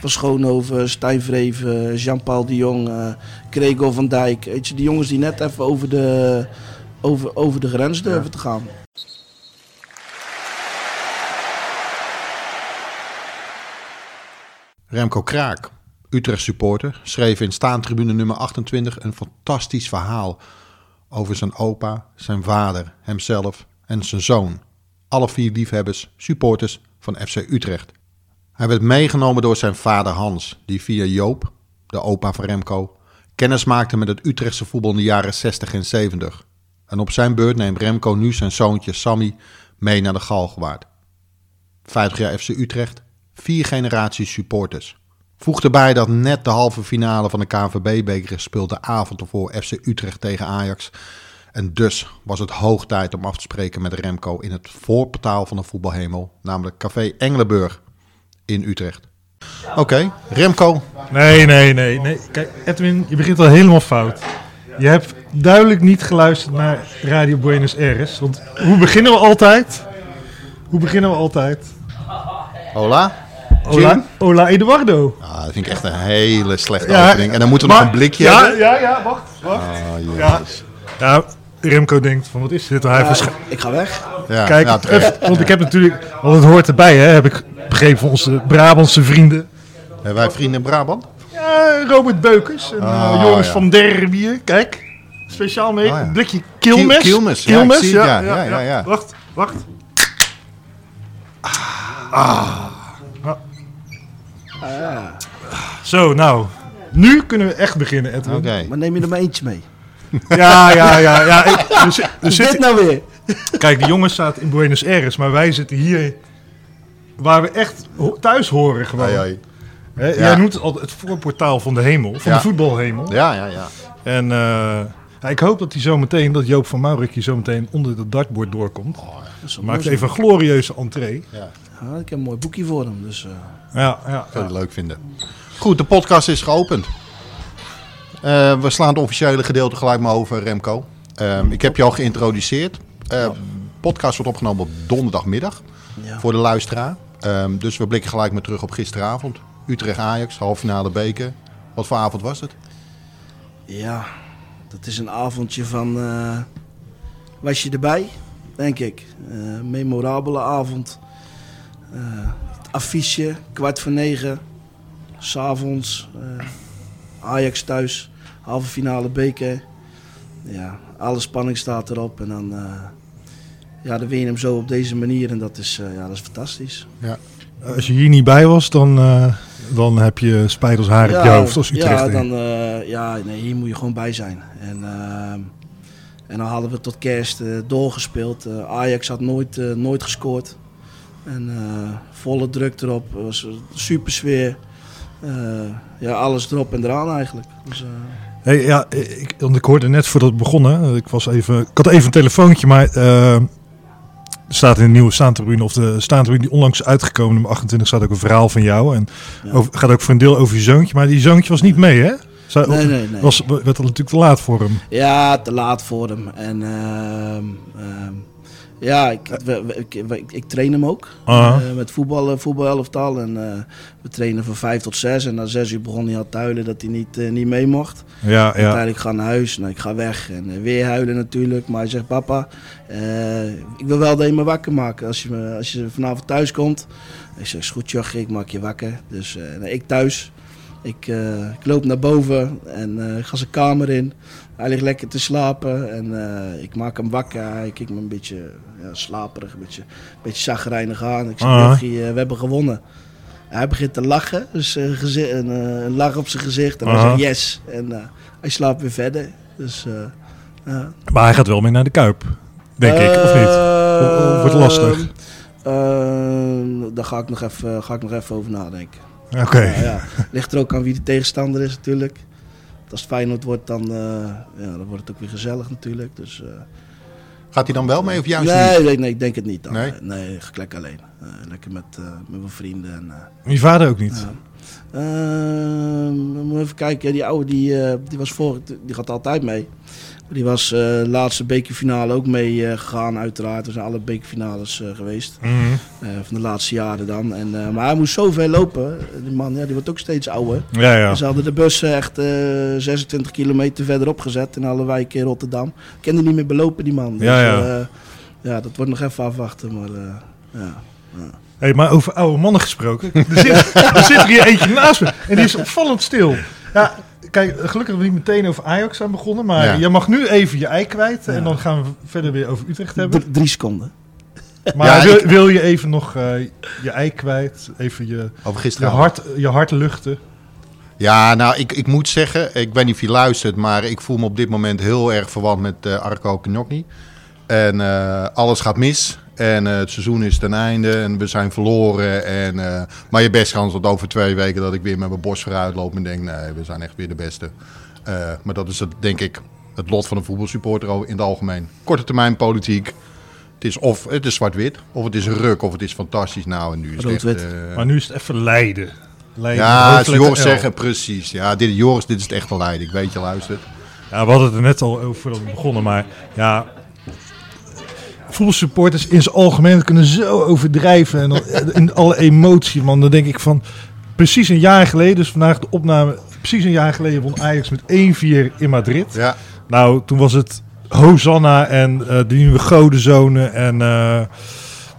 Van Schoonhoven, Stijn Vreven, Jean-Paul de Jong, uh, Gregor van Dijk. Weet je, die jongens die net even over de, over, over de grens durven te gaan. Remco Kraak, Utrecht supporter, schreef in staantribune nummer 28 een fantastisch verhaal over zijn opa, zijn vader, hemzelf en zijn zoon. Alle vier liefhebbers, supporters van FC Utrecht. Hij werd meegenomen door zijn vader Hans, die via Joop, de opa van Remco, kennis maakte met het Utrechtse voetbal in de jaren 60 en 70. En op zijn beurt neemt Remco nu zijn zoontje Sammy mee naar de Galgenwaard. 50 jaar FC Utrecht, vier generaties supporters. Voeg erbij dat net de halve finale van de KNVB-beker speelde de avond ervoor FC Utrecht tegen Ajax. En dus was het hoog tijd om af te spreken met Remco in het voorportaal van de voetbalhemel, namelijk Café Engelenburg in Utrecht. Oké, Remco. Nee, nee, nee, nee. Kijk, Edwin, je begint al helemaal fout. Je hebt duidelijk niet geluisterd naar Radio Buenos Aires. Want hoe beginnen we altijd? Hoe beginnen we altijd? Hola. Hola, Hola Eduardo. Ah, dat vind ik echt een hele slechte ja, opening. En dan moeten we nog een blikje ja, hebben. Ja, ja, wacht, wacht. Oh, ja. ja, Remco denkt van wat is dit? Hij ja, ik ga weg. Ja, Kijk, ja, even, want ik heb natuurlijk, want het hoort erbij, hè, heb ik begrepen van onze Brabantse vrienden. Hebben wij vrienden in Brabant? Ja, Robert Beukers en Oh, uh, Joris ja. van der Bier. Kijk, speciaal mee. Oh, ja. Een blikje Kilmes. Kiel- Kilmes, ja, ja, ja, ja, ja. Wacht, wacht. Ah. Zo, nou. Nu kunnen we echt beginnen, Edwin. Oké. Maar neem je er maar eentje mee. Ja, ja, ja. ja. Ik, we, zi- we Wat is dit nou weer? kijk, de jongens zaten in Buenos Aires, maar wij zitten hier waar we echt thuis horen gewoon. Ai, ai. Hè, Ja. Jij noemt het altijd het voorportaal van de hemel, van Ja. de voetbalhemel. Ja, ja, ja. En eh, ik hoop dat hij zometeen, dat Joop van Maurik hier zometeen onder het dartboard doorkomt. Wel Maakt even een glorieuze entree. ja. Ja, ik heb een mooi boekje voor hem. Dus, eh, Ja, ja. Zou je leuk vinden. Goed, de podcast is geopend. Eh, we slaan het officiële gedeelte gelijk maar over, Remco. Ehm, ik heb je al geïntroduceerd. De podcast wordt opgenomen op donderdagmiddag ja. voor de luisteraar. Ehm, dus we blikken gelijk maar terug op gisteravond. Utrecht-Ajax, halve finale beker. Wat voor avond was het? ja, dat is een avondje van... eh, was je erbij, denk ik. Eh, memorabele avond. Eh, het affiche, kwart voor negen. S'avonds. Ajax thuis. Halve finale beker. Ja, alle spanning staat erop. En dan... ja, dan win je hem zo op deze manier. En dat is, eh, ja, dat is fantastisch. Als je hier niet bij was, dan, eh, dan heb je spijt als haar op je hoofd als Utrecht. Ja, dan, eh, ja nee, hier moet je gewoon bij zijn. En, ehm, en dan hadden we tot kerst doorgespeeld. Ajax had nooit, nooit gescoord. En volle druk erop. Was super sfeer. Ja, alles erop en eraan eigenlijk. Dus, Hey, ja, ik, want ik hoorde net voordat het begonnen. Ik, was even, ik had even een telefoontje, maar er staat in de nieuwe staantribune, of de staantribune die onlangs uitgekomen, nummer 28, staat ook een verhaal van jou. En ja. over, gaat ook voor een deel over je zoontje. Maar die zoontje was niet mee, hè? Nee, nee, nee. Was, werd dat natuurlijk te laat voor hem. Ja, te laat voor hem. En ehm, ja, ik, ik, ik, ik train hem ook. Eh, met voetbal, eh, voetbalelftal. En eh, we trainen van vijf tot zes. En na zes uur begon hij al te huilen dat hij niet, niet mee mocht. Ja, ja. Uiteindelijk ga naar huis. Nou, ik ga weg. En weer huilen natuurlijk. Maar hij zegt, papa, ik wil wel dat je me wakker maakt als je, me, als je vanavond thuis komt. Ik zeg, is goed joch, ik maak je wakker. Dus ik thuis. Ik, ik loop naar boven en ik ga zijn kamer in. Hij ligt lekker te slapen en eh, ik maak hem wakker. Hij kijkt me een beetje ja, slaperig, een beetje, een beetje zagrijnig aan. Ik zeg, Ah. "Jochie, eh, we hebben gewonnen. Hij begint te lachen, dus eh, een, eh, een lach op zijn gezicht. En hij zegt yes. En hij slaapt weer verder. Dus. Maar hij gaat wel mee naar de Kuip, denk ik, of niet? Of- of wordt het lastig? Ehm, daar ga ik, nog even, ga ik nog even over nadenken. Oké. Ja. Ligt er ook aan wie de tegenstander is natuurlijk. Als het Feyenoord wordt, dan, eh, ja, dan wordt het ook weer gezellig natuurlijk. Dus, eh, Gaat hij dan wel mee of juist nee, niet? nee, nee, ik denk het niet. Dan. Nee? Nee, ik lekker alleen. Eh, lekker met, eh, met mijn vrienden. En, eh, Je vader ook niet? moeten even kijken. Die oude die, eh, die was voor, die gaat altijd mee. Die was eh, de laatste bekerfinale ook mee eh, gegaan, uiteraard. Er zijn alle bekerfinales eh, geweest. Mhm. eh, van de laatste jaren dan. En, eh, maar hij moest zoveel lopen. Die man ja, die wordt ook steeds ouder. Ja, ja. Ze hadden de bus echt eh, 26 kilometer verderop gezet in alle wijken in Rotterdam. Ik kende niet meer belopen, die man. Ja, ja. eh, ja, dat wordt nog even afwachten. Maar eh, ja. Hey, maar over oude mannen gesproken. Er zit, er zit er hier eentje naast me. En die is opvallend stil. Ja, kijk, gelukkig hebben we niet meteen over Ajax aan begonnen. Maar Ja. je mag nu even je ei kwijt. Ja. En dan gaan we verder weer over Utrecht hebben. Dr- drie seconden. Maar Ja, wil, ik- wil je even nog eh, je ei kwijt? Even je, Over je, gisteren. hart, je hart luchten? Ja, nou, ik, ik moet zeggen, ik weet niet of je luistert, maar ik voel me op dit moment heel erg verwant met eh Arco Knokny. En eh, alles gaat mis. En eh, het seizoen is ten einde en we zijn verloren. En, eh, maar je best kans dat over twee weken dat ik weer met mijn borst vooruit loop en denk, nee, we zijn echt weer de beste. Eh, maar dat is het, denk ik, het lot van een voetbalsupporter in het algemeen. Korte termijn politiek. Het is of het is zwart-wit, of het is een ruk, of het is fantastisch. Nou, en nu is het echt... Maar nu is het even lijden. lijden ja, als Joris zeggen, precies. Ja, dit, Joris, dit is het echte lijden. Ik weet je luistert. Ja, we hadden het er net al over voordat we begonnen, maar ja... Voetbalsupporters in zijn algemeen kunnen zo overdrijven en dan, in alle emotie, man. Dan denk ik van, precies een jaar geleden, dus vandaag de opname, precies een jaar geleden won Ajax met 1-4 in Madrid. Ja, Nou, toen was het Hosanna en eh, de nieuwe godenzone en... eh,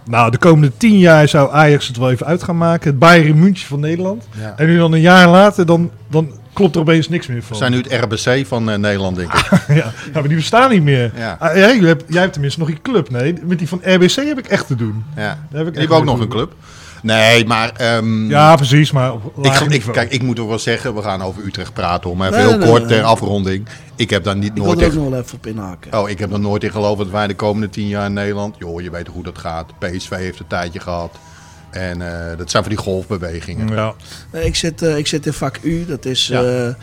nou, de komende tien jaar zou Ajax het wel even uit gaan maken. Het Bayern München van Nederland. ja. En nu dan een jaar later, dan, dan klopt er opeens niks meer We van. zijn nu het RBC van eh, Nederland, denk ik. ja, ja, maar die bestaan niet meer. Ja. Ah, jij, hebt, jij hebt tenminste nog een club. Nee, met die van RBC heb ik echt te doen. Ja. Daar heb ik hebben ook nog een club. Nee, maar... ehm, Ja, precies, maar ik, ik, kijk, ik moet er wel zeggen, we gaan over Utrecht praten. Om even Nee, heel nee, kort nee. ter afronding. Ik heb daar niet Ik wil nooit er ook in... nog wel even op inhaken. Oh, ik heb er nooit in geloofd dat wij de komende tien jaar in Nederland... Joh, je weet hoe dat gaat. PSV heeft een tijdje gehad. En eh, dat zijn van die golfbewegingen. ja. Nee, ik, zit, eh, ik zit in vak U, dat is Ja. eh, eh,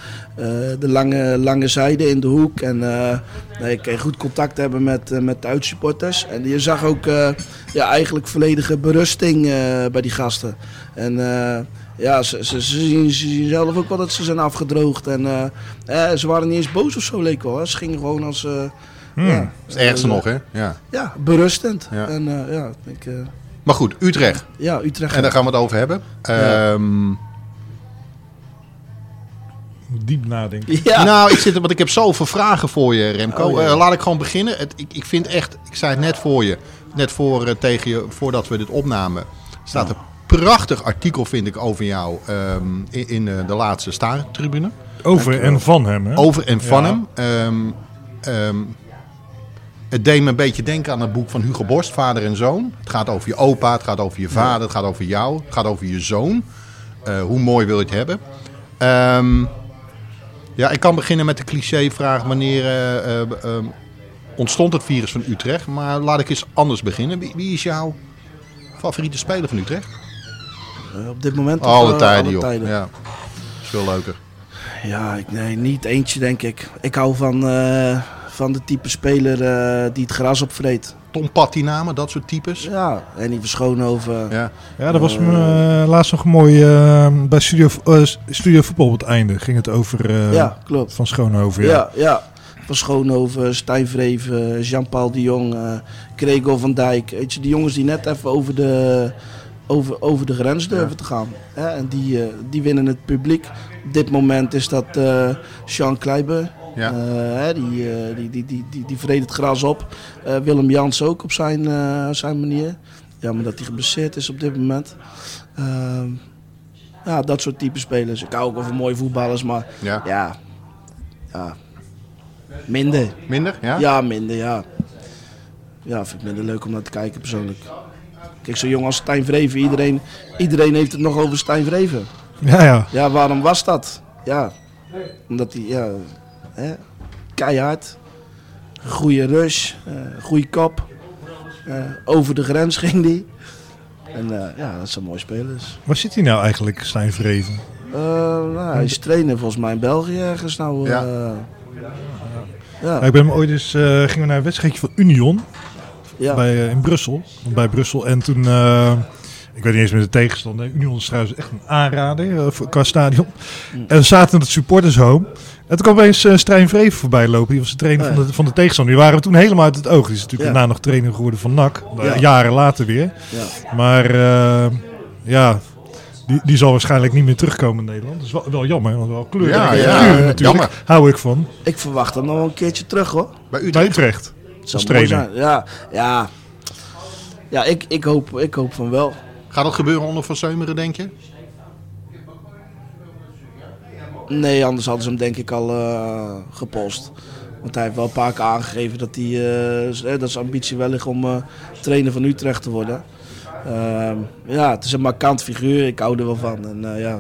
de lange, lange zijde in de hoek. En eh, nee, ik kan goed contact hebben met, eh, met de uitsupporters. En je zag ook eh, ja, eigenlijk volledige berusting eh, bij die gasten. En eh, ja, ze, ze, ze, zien, ze zien zelf ook wel dat ze zijn afgedroogd. En eh, eh, ze waren niet eens boos of zo, leek wel. Hè. Ze gingen gewoon als... eh, Hmm. ja, Dat is het ergste eh, nog, hè? Ja. Ja, berustend. Ja. En eh, ja, ik, eh, Maar goed, Utrecht. ja, Utrecht. En daar gaan we het over hebben. Ja. Ehm, Diep nadenken. Ja. Nou, ik zit er, want ik heb zoveel vragen voor je, Remco. Oh, ja. Eh, laat ik gewoon beginnen. Het, ik, ik vind echt, ik zei het net voor je, net voor, eh, tegen je, voordat we dit opnamen, staat een prachtig artikel, vind ik, over jou ehm, in, in eh, de laatste staartribune. Over en van hem, hè? Over en van Ja. hem. Ehm, ehm, het deed me een beetje denken aan het boek van Hugo Borst, Vader en Zoon. Het gaat over je opa, het gaat over je vader, het gaat over jou, het gaat over je zoon. Eh, hoe mooi wil je het hebben? Ehm, ja, ik kan beginnen met de clichévraag wanneer eh, eh, ehm, ontstond het virus van Utrecht. Maar laat ik eens anders beginnen. Wie, wie is jouw favoriete speler van Utrecht? Op dit moment... Alle tijden, alle joh. tijden? Ja, is veel leuker. Ja, ik, nee, niet eentje denk ik. Ik hou van, van de type speler eh, die het gras opvreet. Tom Patiname, dat soort types. Ja, en die Verschoonhoven. Ja. Ja, dat was eh, laatst nog mooi eh, bij Studio, Studio Voetbal op het einde. Ging het over eh, Ja, klopt. Van Schoonhoven. Ja. Ja, ja. Van Schoonhoven, Stijn Vreven, Jean-Paul de Jong, eh Gregor van Dijk. Weet je, die jongens die net even over de, over, over de grens durven te gaan. Hè? En die, eh, die winnen het publiek. Op dit moment is dat eh Sean Kleiber. Ja. Eh, die, eh, die, die, die, die, die vreet het gras op. Eh, Willem Jans ook op zijn, eh, zijn manier. Ja, maar dat hij geblesseerd is op dit moment. Ehm, ja, dat soort type spelers. Ik hou ook wel van mooie voetballers, maar ja. ja, ja. minder. Minder? Ja? Ja, minder, ja. Ja, vind ik minder leuk om naar te kijken persoonlijk. Kijk, zo'n jongen als Stijn Vreven, iedereen, iedereen heeft het nog over Stijn Vreven. ja, ja. Ja, waarom was dat? Ja, omdat hij, ja, hè, keihard, goede rush, eh goede kop, eh, over de grens ging die. En eh, ja, dat zijn mooie spelers. Waar zit hij nou eigenlijk, Stijn Vreven? Eh, nou, hij is trainer volgens mij in België ergens nou. Ja. eh, ja, Ja, ik ben hem ooit eens, eh, gingen we naar een wedstrijdje van Union ja. bij, in Brussel. Bij Brussel. En toen eh, Ik weet niet eens met de tegenstander. Union is trouwens echt een aanrader voor- qua stadion. En we zaten in het supportershome. En toen kwam opeens uh, Stijn Vreven voorbij lopen. Die was de trainer Oh, van, de, van de tegenstander. Die waren we toen helemaal uit het oog. Die is natuurlijk Ja. daarna nog trainer geworden van NAC. eh, Ja. Jaren later weer. Ja. Maar eh, ja, die, die zal waarschijnlijk niet meer terugkomen in Nederland. Dat is wel, wel jammer. Want wel kleur, Ja, kleur natuurlijk. jammer. Hou ik van. Ik verwacht hem nog wel een keertje terug hoor. Bij Bij Utrecht. Utrecht. Het zou Als mooi trainer. zijn. Ja, ja. ja ik, ik, hoop, ik hoop van wel. Gaat dat gebeuren onder Van Seumeren, denk je? Nee, anders hadden ze hem denk ik al eh, gepost. Want hij heeft wel een paar keer aangegeven dat, hij, eh, eh, dat zijn ambitie wel ligt om eh, trainer van Utrecht te worden. Ehm, ja, het is een markant figuur. Ik hou er wel van. En ja,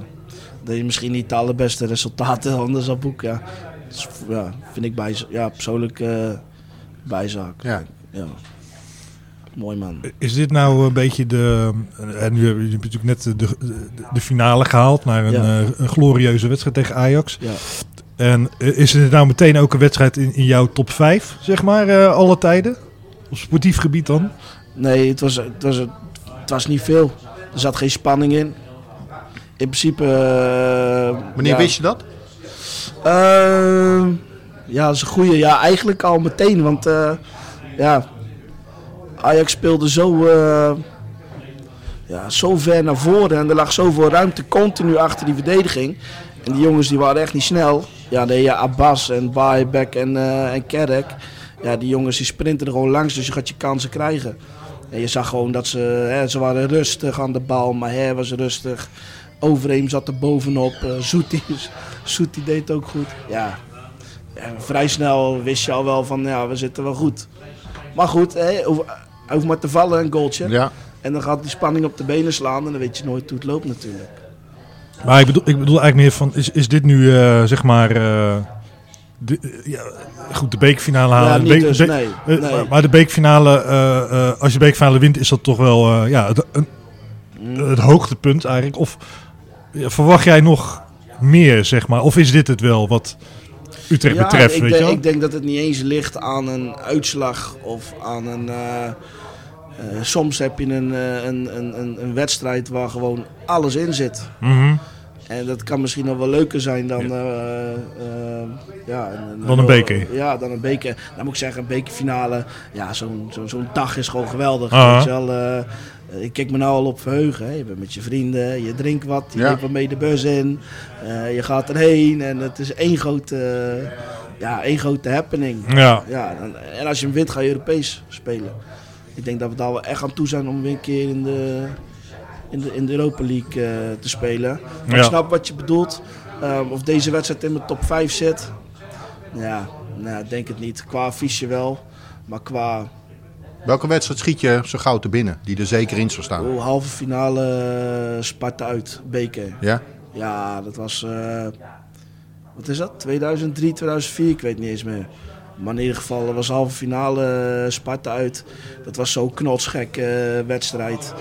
dat je misschien niet de allerbeste resultaten anders zal boeken. Ja. Ja, vind ik bij, ja, persoonlijk bijzaak. Ja. ja. Mooi man. Is dit nou een beetje de... En nu hebben jullie natuurlijk net de, de, de finale gehaald naar een, Ja. eh, een glorieuze wedstrijd tegen Ajax. Ja. En eh, is het nou meteen ook een wedstrijd in, in jouw top 5, zeg maar, eh, alle tijden? Op sportief gebied dan? Nee, het was, het, was, het was niet veel. Er zat geen spanning in. In principe... eh, Wanneer ja. wist je dat? Ehm, ja, dat is een goede. Ja, eigenlijk al meteen. Want eh, ja, Ajax speelde zo, eh, ja, zo ver naar voren. En er lag zoveel ruimte continu achter die verdediging. En die jongens die waren echt niet snel. Ja, nee, ja Abbas en Baebek en, eh en Kerk. Ja, die jongens die sprinten er gewoon langs. Dus je gaat je kansen krijgen. En je zag gewoon dat ze, hè, ze waren rustig aan de bal. Maher was rustig. Overeem zat er bovenop. Uh, Zoetie, deed ook goed. Ja. ja, vrij snel wist je al wel van, ja, we zitten wel goed. Maar goed, hè, hoef, hoeft maar te vallen een goaltje. Ja. En dan gaat die spanning op de benen slaan en dan weet je nooit hoe het loopt natuurlijk. Maar ik bedoel, ik bedoel eigenlijk meer van, is, is dit nu, eh, zeg maar... eh, de, eh, ja, goed, de bekerfinale halen. ja, De beek- dus, de- nee. maar, maar de beekfinale, eh, eh, als je de beekfinale wint, is dat toch wel eh, ja, het, een, Mm. het hoogtepunt eigenlijk? Of ja, verwacht jij nog meer, zeg maar? Of is dit het wel wat Utrecht Ja, betreft, ik, weet denk, je wel? ik denk dat het niet eens ligt aan een uitslag of aan een... eh, soms heb je een, eh, een, een, een, een wedstrijd waar gewoon alles in zit. Mhm. En dat kan misschien nog wel leuker zijn dan, eh, eh, ja, Dan een beker. Ja, dan een beker. Dan moet ik zeggen, een bekerfinale. Ja, zo'n zo'n zo'n dag is gewoon geweldig. Ah. Weet je wel, eh, ik kijk me nou al op verheugen. Hè. Je bent met je vrienden, je drinkt wat, je Ja. neemt wat mee de bus in. je gaat erheen en het is één grote, ja, één grote happening. Ja. Ja, en, en als je hem wint, ga je Europees spelen. Ik denk dat we daar wel echt aan toe zijn om weer een keer in de, in de, in de Europa League eh, te spelen. Maar Ja. Ik snap wat je bedoelt. Ehm, of deze wedstrijd in mijn top 5 zit. Ja, nou, ik denk het niet. Qua affiche wel. Maar qua Welke wedstrijd schiet je zo gauw te binnen? Die er zeker in zou staan. oh, halve finale eh, Sparta uit, beker. Ja? Ja, dat was... eh, wat is dat? 2003, 2004? Ik weet niet eens meer. Maar in ieder geval, dat was halve finale eh, Sparta uit. Dat was zo'n knotsgek eh, wedstrijd.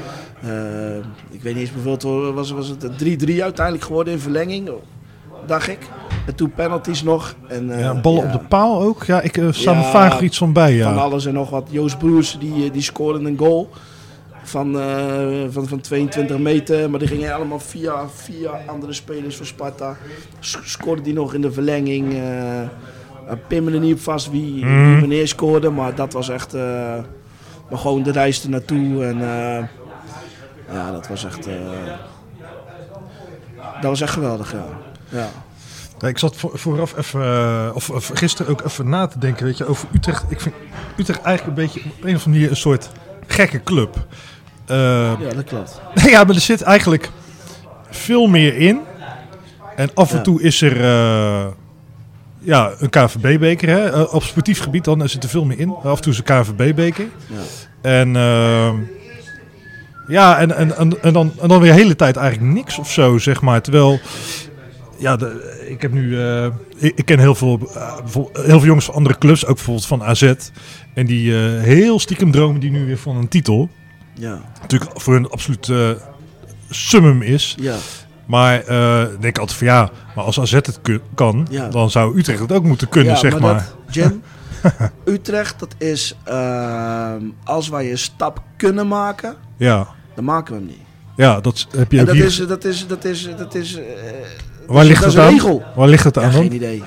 Eh, ik weet niet eens hoeveel was. Was het 3-3 uiteindelijk geworden in verlenging? Dacht ik. En toen penalties nog. En, Ja, ballen ja, op de paal ook? Ja, ik uh, sta me Ja, vaag iets van bij, ja. Van alles en nog wat. Joost Broers, die, die scoorde een goal. Van, eh, van, van 22 meter, maar die gingen allemaal via, via andere spelers van Sparta. Scoorde die nog in de verlenging. Eh uh, Pim er niet op vast wie, Mhm. wie wanneer scoorde, maar dat was echt. eh, maar gewoon de reis er naartoe. En eh, ja, dat was echt. eh, dat was echt geweldig, ja. ja. Ja, ik zat voor, vooraf even, uh, of, of, gisteren ook even na te denken, weet je, over Utrecht. Ik vind Utrecht eigenlijk een beetje op een of andere manier een soort gekke club. Uh, ja, dat klopt. ja, maar er zit eigenlijk veel meer in. En af en Ja. toe is er uh, ja, een KVB-beker. Hè? Uh, op sportief gebied dan zit er veel meer in. Af en toe is een KVB-beker. Ja. En uh, ja, en, en, en, en, dan, en dan weer de hele tijd eigenlijk niks of zo, zeg maar. Terwijl, ja, de, ik heb nu, uh, ik, ik, ken heel veel, uh, heel veel jongens van andere clubs, ook bijvoorbeeld van AZ. En die heel stiekem dromen die nu weer van een titel. Ja. Natuurlijk voor een absoluut summum is. Ja. Maar uh, denk altijd van ja, maar als AZ het kan, Ja. dan zou Utrecht het ook moeten kunnen, Ja, zeg maar. Dat, Jim, Utrecht, dat is uh, als wij een stap kunnen maken, ja. dan maken we hem niet. Ja, dat heb je En ook dat hier. is, dat is, dat is, dat is, eh, Waar ligt dat het is een aan? regel. Waar ligt het aan geen idee.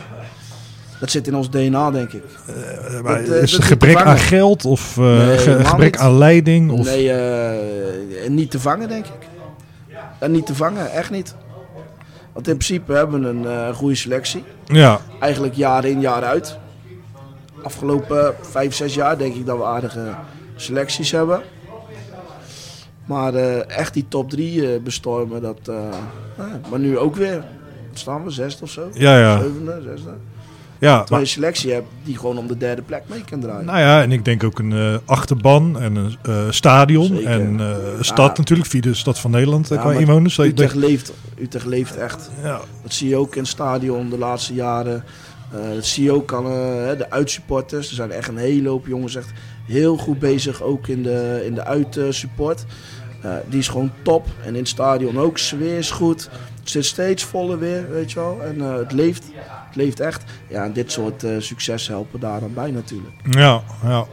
Dat zit in ons DNA, denk ik. Eh, maar dat, is het gebrek aan geld of Nee, ge- gebrek niet. aan leiding? Of... Nee, niet te vangen, denk ik. En niet te vangen, echt niet. Want in principe hebben we een eh, goede selectie. Ja, Eigenlijk jaar in, jaar uit. Afgelopen vijf, zes jaar denk ik dat we aardige selecties hebben. Maar eh, echt die top drie eh, bestormen, dat... maar nu ook weer. Wat staan we? Zesde of zo? ja, ja. Zevende, zesde. Ja Terwijl je maar, een selectie hebt die gewoon om de derde plek mee kan draaien. nou ja, en ik denk ook een eh, achterban en een eh, stadion Zeker. en een stad natuurlijk, via de stad van Nederland qua inwoners. Je Utrecht, denkt- leeft, Utrecht leeft echt. ja, Dat zie je ook in het stadion de laatste jaren. Dat zie je ook aan de uitsupporters. Er zijn echt een hele hoop jongens echt heel goed bezig, ook in de, in de uitsupport. Eh, die is gewoon top. En in het stadion ook. Sfeer is goed. Het zit steeds voller weer, weet je wel. En eh, het leeft. Het leeft echt. Ja, en dit soort eh successen helpen daar dan bij natuurlijk. ja, ja.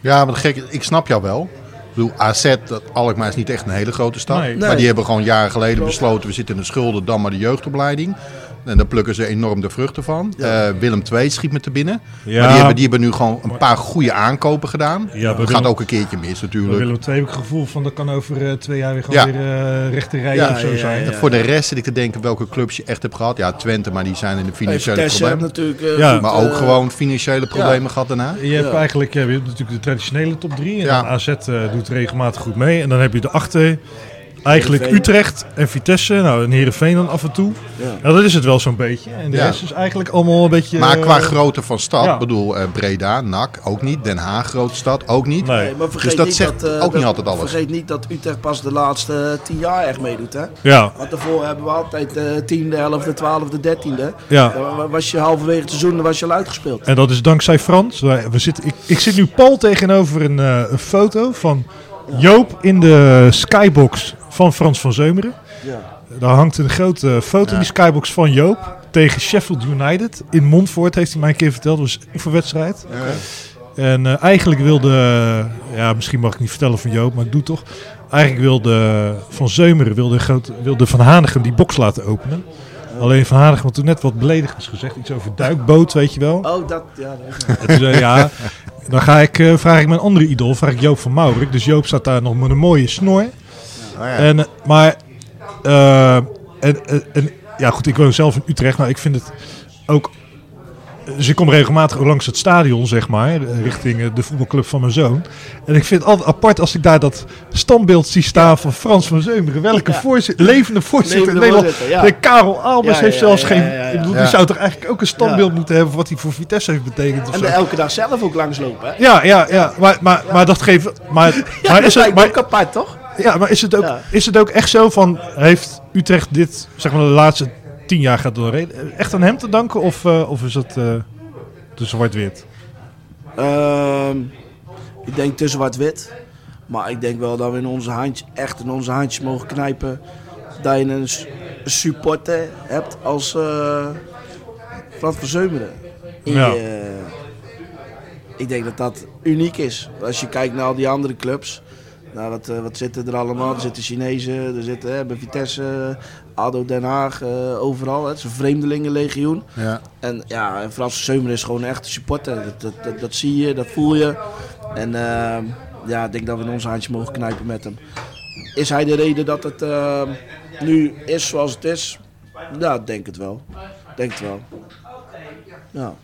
Ja, maar gek, ik snap jou wel. Ik bedoel, AZ, dat Alkmaar is niet echt een hele grote stad. Nee. Maar Nee. die hebben gewoon jaren geleden Klopt. besloten, we zitten in de schulden, dan maar de jeugdopleiding. En daar plukken ze enorm de vruchten van. Ja. Eh, Willem II schiet me te binnen. Ja. Maar die hebben, die hebben nu gewoon een paar goede aankopen gedaan. Ja, Het gaat ook een keertje mis Bij natuurlijk. Willem II heb ik het gevoel van dat kan over eh, twee jaar weer gewoon Ja. weer eh rechte rij Ja, of zo ja, zijn. voor de rest zit ik te denken welke clubs je echt hebt gehad. Ja, Twente, maar die zijn in de financiële heeft problemen. natuurlijk... eh, Maar ook eh, gewoon financiële problemen gehad daarna. Je hebt Ja. eigenlijk je hebt natuurlijk de traditionele top 3. En dan AZ eh, doet regelmatig goed mee. En dan heb je de achter. Eigenlijk Heerenveen. Utrecht en Vitesse. Nou, en Heerenveen dan af en toe. Ja. Nou, dat is het wel zo'n beetje. En de Ja. rest is eigenlijk allemaal een beetje... Maar eh, qua grootte van stad, ja. bedoel eh, Breda, NAC ook niet. Den Haag, grote stad, ook niet. Nee. Nee, maar vergeet Dus dat niet zegt dat, eh, ook niet altijd alles. Vergeet niet dat Utrecht pas de laatste tien jaar echt meedoet, hè? Ja, Want daarvoor hebben we altijd eh tiende, elfde, twaalfde, dertiende. ja. Dan wa- was je halverwege het seizoen dan was je al uitgespeeld. En dat is dankzij Frans. Wij- We zitten, ik, ik zit nu pal tegenover een, eh, een foto van Joop in de skybox van Frans van Zeumeren. Ja. Daar hangt een grote foto in die skybox van Joop tegen Sheffield United. In Montfort heeft hij mij een keer verteld. Dat was een oefenwedstrijd. En eh, eigenlijk wilde, ja misschien mag ik niet vertellen van Joop, maar ik doe toch. Eigenlijk wilde Van Zeumeren, wilde, groot, wilde Van Hanegem die box laten openen. Alleen Van Hanegem had toen net wat beledigends gezegd. Iets over duikboot, weet je wel. Oh, dat, ja. dat- hij, ja, dan ga ik, eh, vraag ik mijn andere idool, vraag ik Joop van Maurik. Dus Joop staat daar nog met een mooie snor. Oh ja. En, eh, maar, eh, en, en, en, ja goed, ik woon zelf in Utrecht, maar ik vind het ook... Dus ik kom regelmatig langs het stadion, zeg maar, eh, richting eh, de voetbalclub van mijn zoon. En ik vind het altijd apart als ik daar dat standbeeld zie staan van Frans van Zeumeren. Welke Ja. voorzitter, levende voorzitter in Nederland. voorzitter, ja. De Karel Albers Ja, heeft zelfs ja, geen... ja, ja, ja. Ik bedoel, Ja. die zou toch eigenlijk ook een standbeeld Ja. moeten hebben wat hij voor Vitesse heeft betekend of En zo. elke dag zelf ook langslopen, hè? Ja, ja, ja. Maar, maar, maar dat geeft. Maar, Ja, maar, dat is het, maar, ook apart, toch? Ja, maar is, het ook, Ja. is het ook echt zo van. Heeft Utrecht dit, zeg maar, de laatste tien jaar gaat door reden, echt aan hem te danken? Of, eh, of is het eh te zwart-wit? Ehm, ik denk te zwart-wit. Maar ik denk wel dat we in onze handjes, echt in onze handjes mogen knijpen. Dat je een supporter hebt als eh Frans van Zeumeren. Ja. je- ik denk dat dat uniek is. Als je kijkt naar al die andere clubs. Nou, wat, eh, wat zitten er allemaal? Er zitten Chinezen, er zitten hè, bij Vitesse, ADO Den Haag, eh, overal. hè. Het is een vreemdelingenlegioen. Ja. En ja, en Frans Seumer is gewoon echt supporter. Dat, dat, dat, dat zie je, dat voel je. En ehm, ja, ik denk dat we in onze handje mogen knijpen met hem. Is hij de reden dat het nu is zoals het is? Ja, ik denk het wel. Ik Denk het wel. Ja.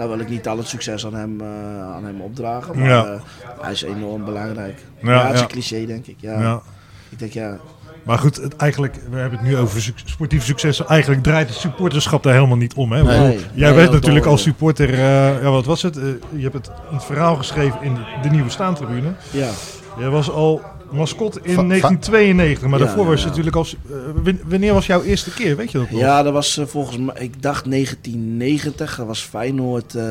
Nou wil ik niet al het succes aan hem, eh, aan hem opdragen, maar Ja. eh, hij is enorm belangrijk. Ja, het is een cliché denk ik. Ja. Ja. Ik denk ja, Maar goed, het, eigenlijk, we hebben het nu over suc- sportief succes. Eigenlijk draait het supporterschap daar helemaal niet om. Hè? Nee. Want Nee. Jij dat natuurlijk als supporter, eh, ja, wat was het? Je hebt het het verhaal geschreven in de, de nieuwe staantribune. ja. Jij was al mascot in Va- va- 1992, maar Ja, daarvoor was ja. natuurlijk als. eh, wan- wanneer was jouw eerste keer? Weet je dat nog? ja, dat was eh, volgens mij, ik dacht 1990, dat was Feyenoord, eh,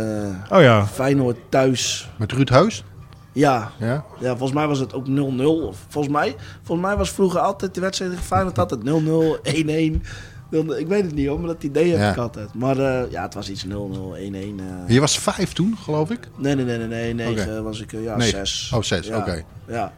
Oh ja. Feyenoord thuis. Met Ruud Heus? Ja, Ja. ja, volgens mij was het ook 0-0. Of Volgens mij, volgens mij was vroeger altijd de wedstrijd tegen Feyenoord altijd 0-0, 1-1. Ik weet het niet hoor, maar dat idee heb Ja. ik altijd. Maar eh, ja, het was iets 0-0, 1-1. eh. Je was vijf toen, geloof ik? Nee, nee, nee, nee, nee, 9 Oké. was ik, eh, ja, Nee. 6. Oh, zes, ja. oké. Ja,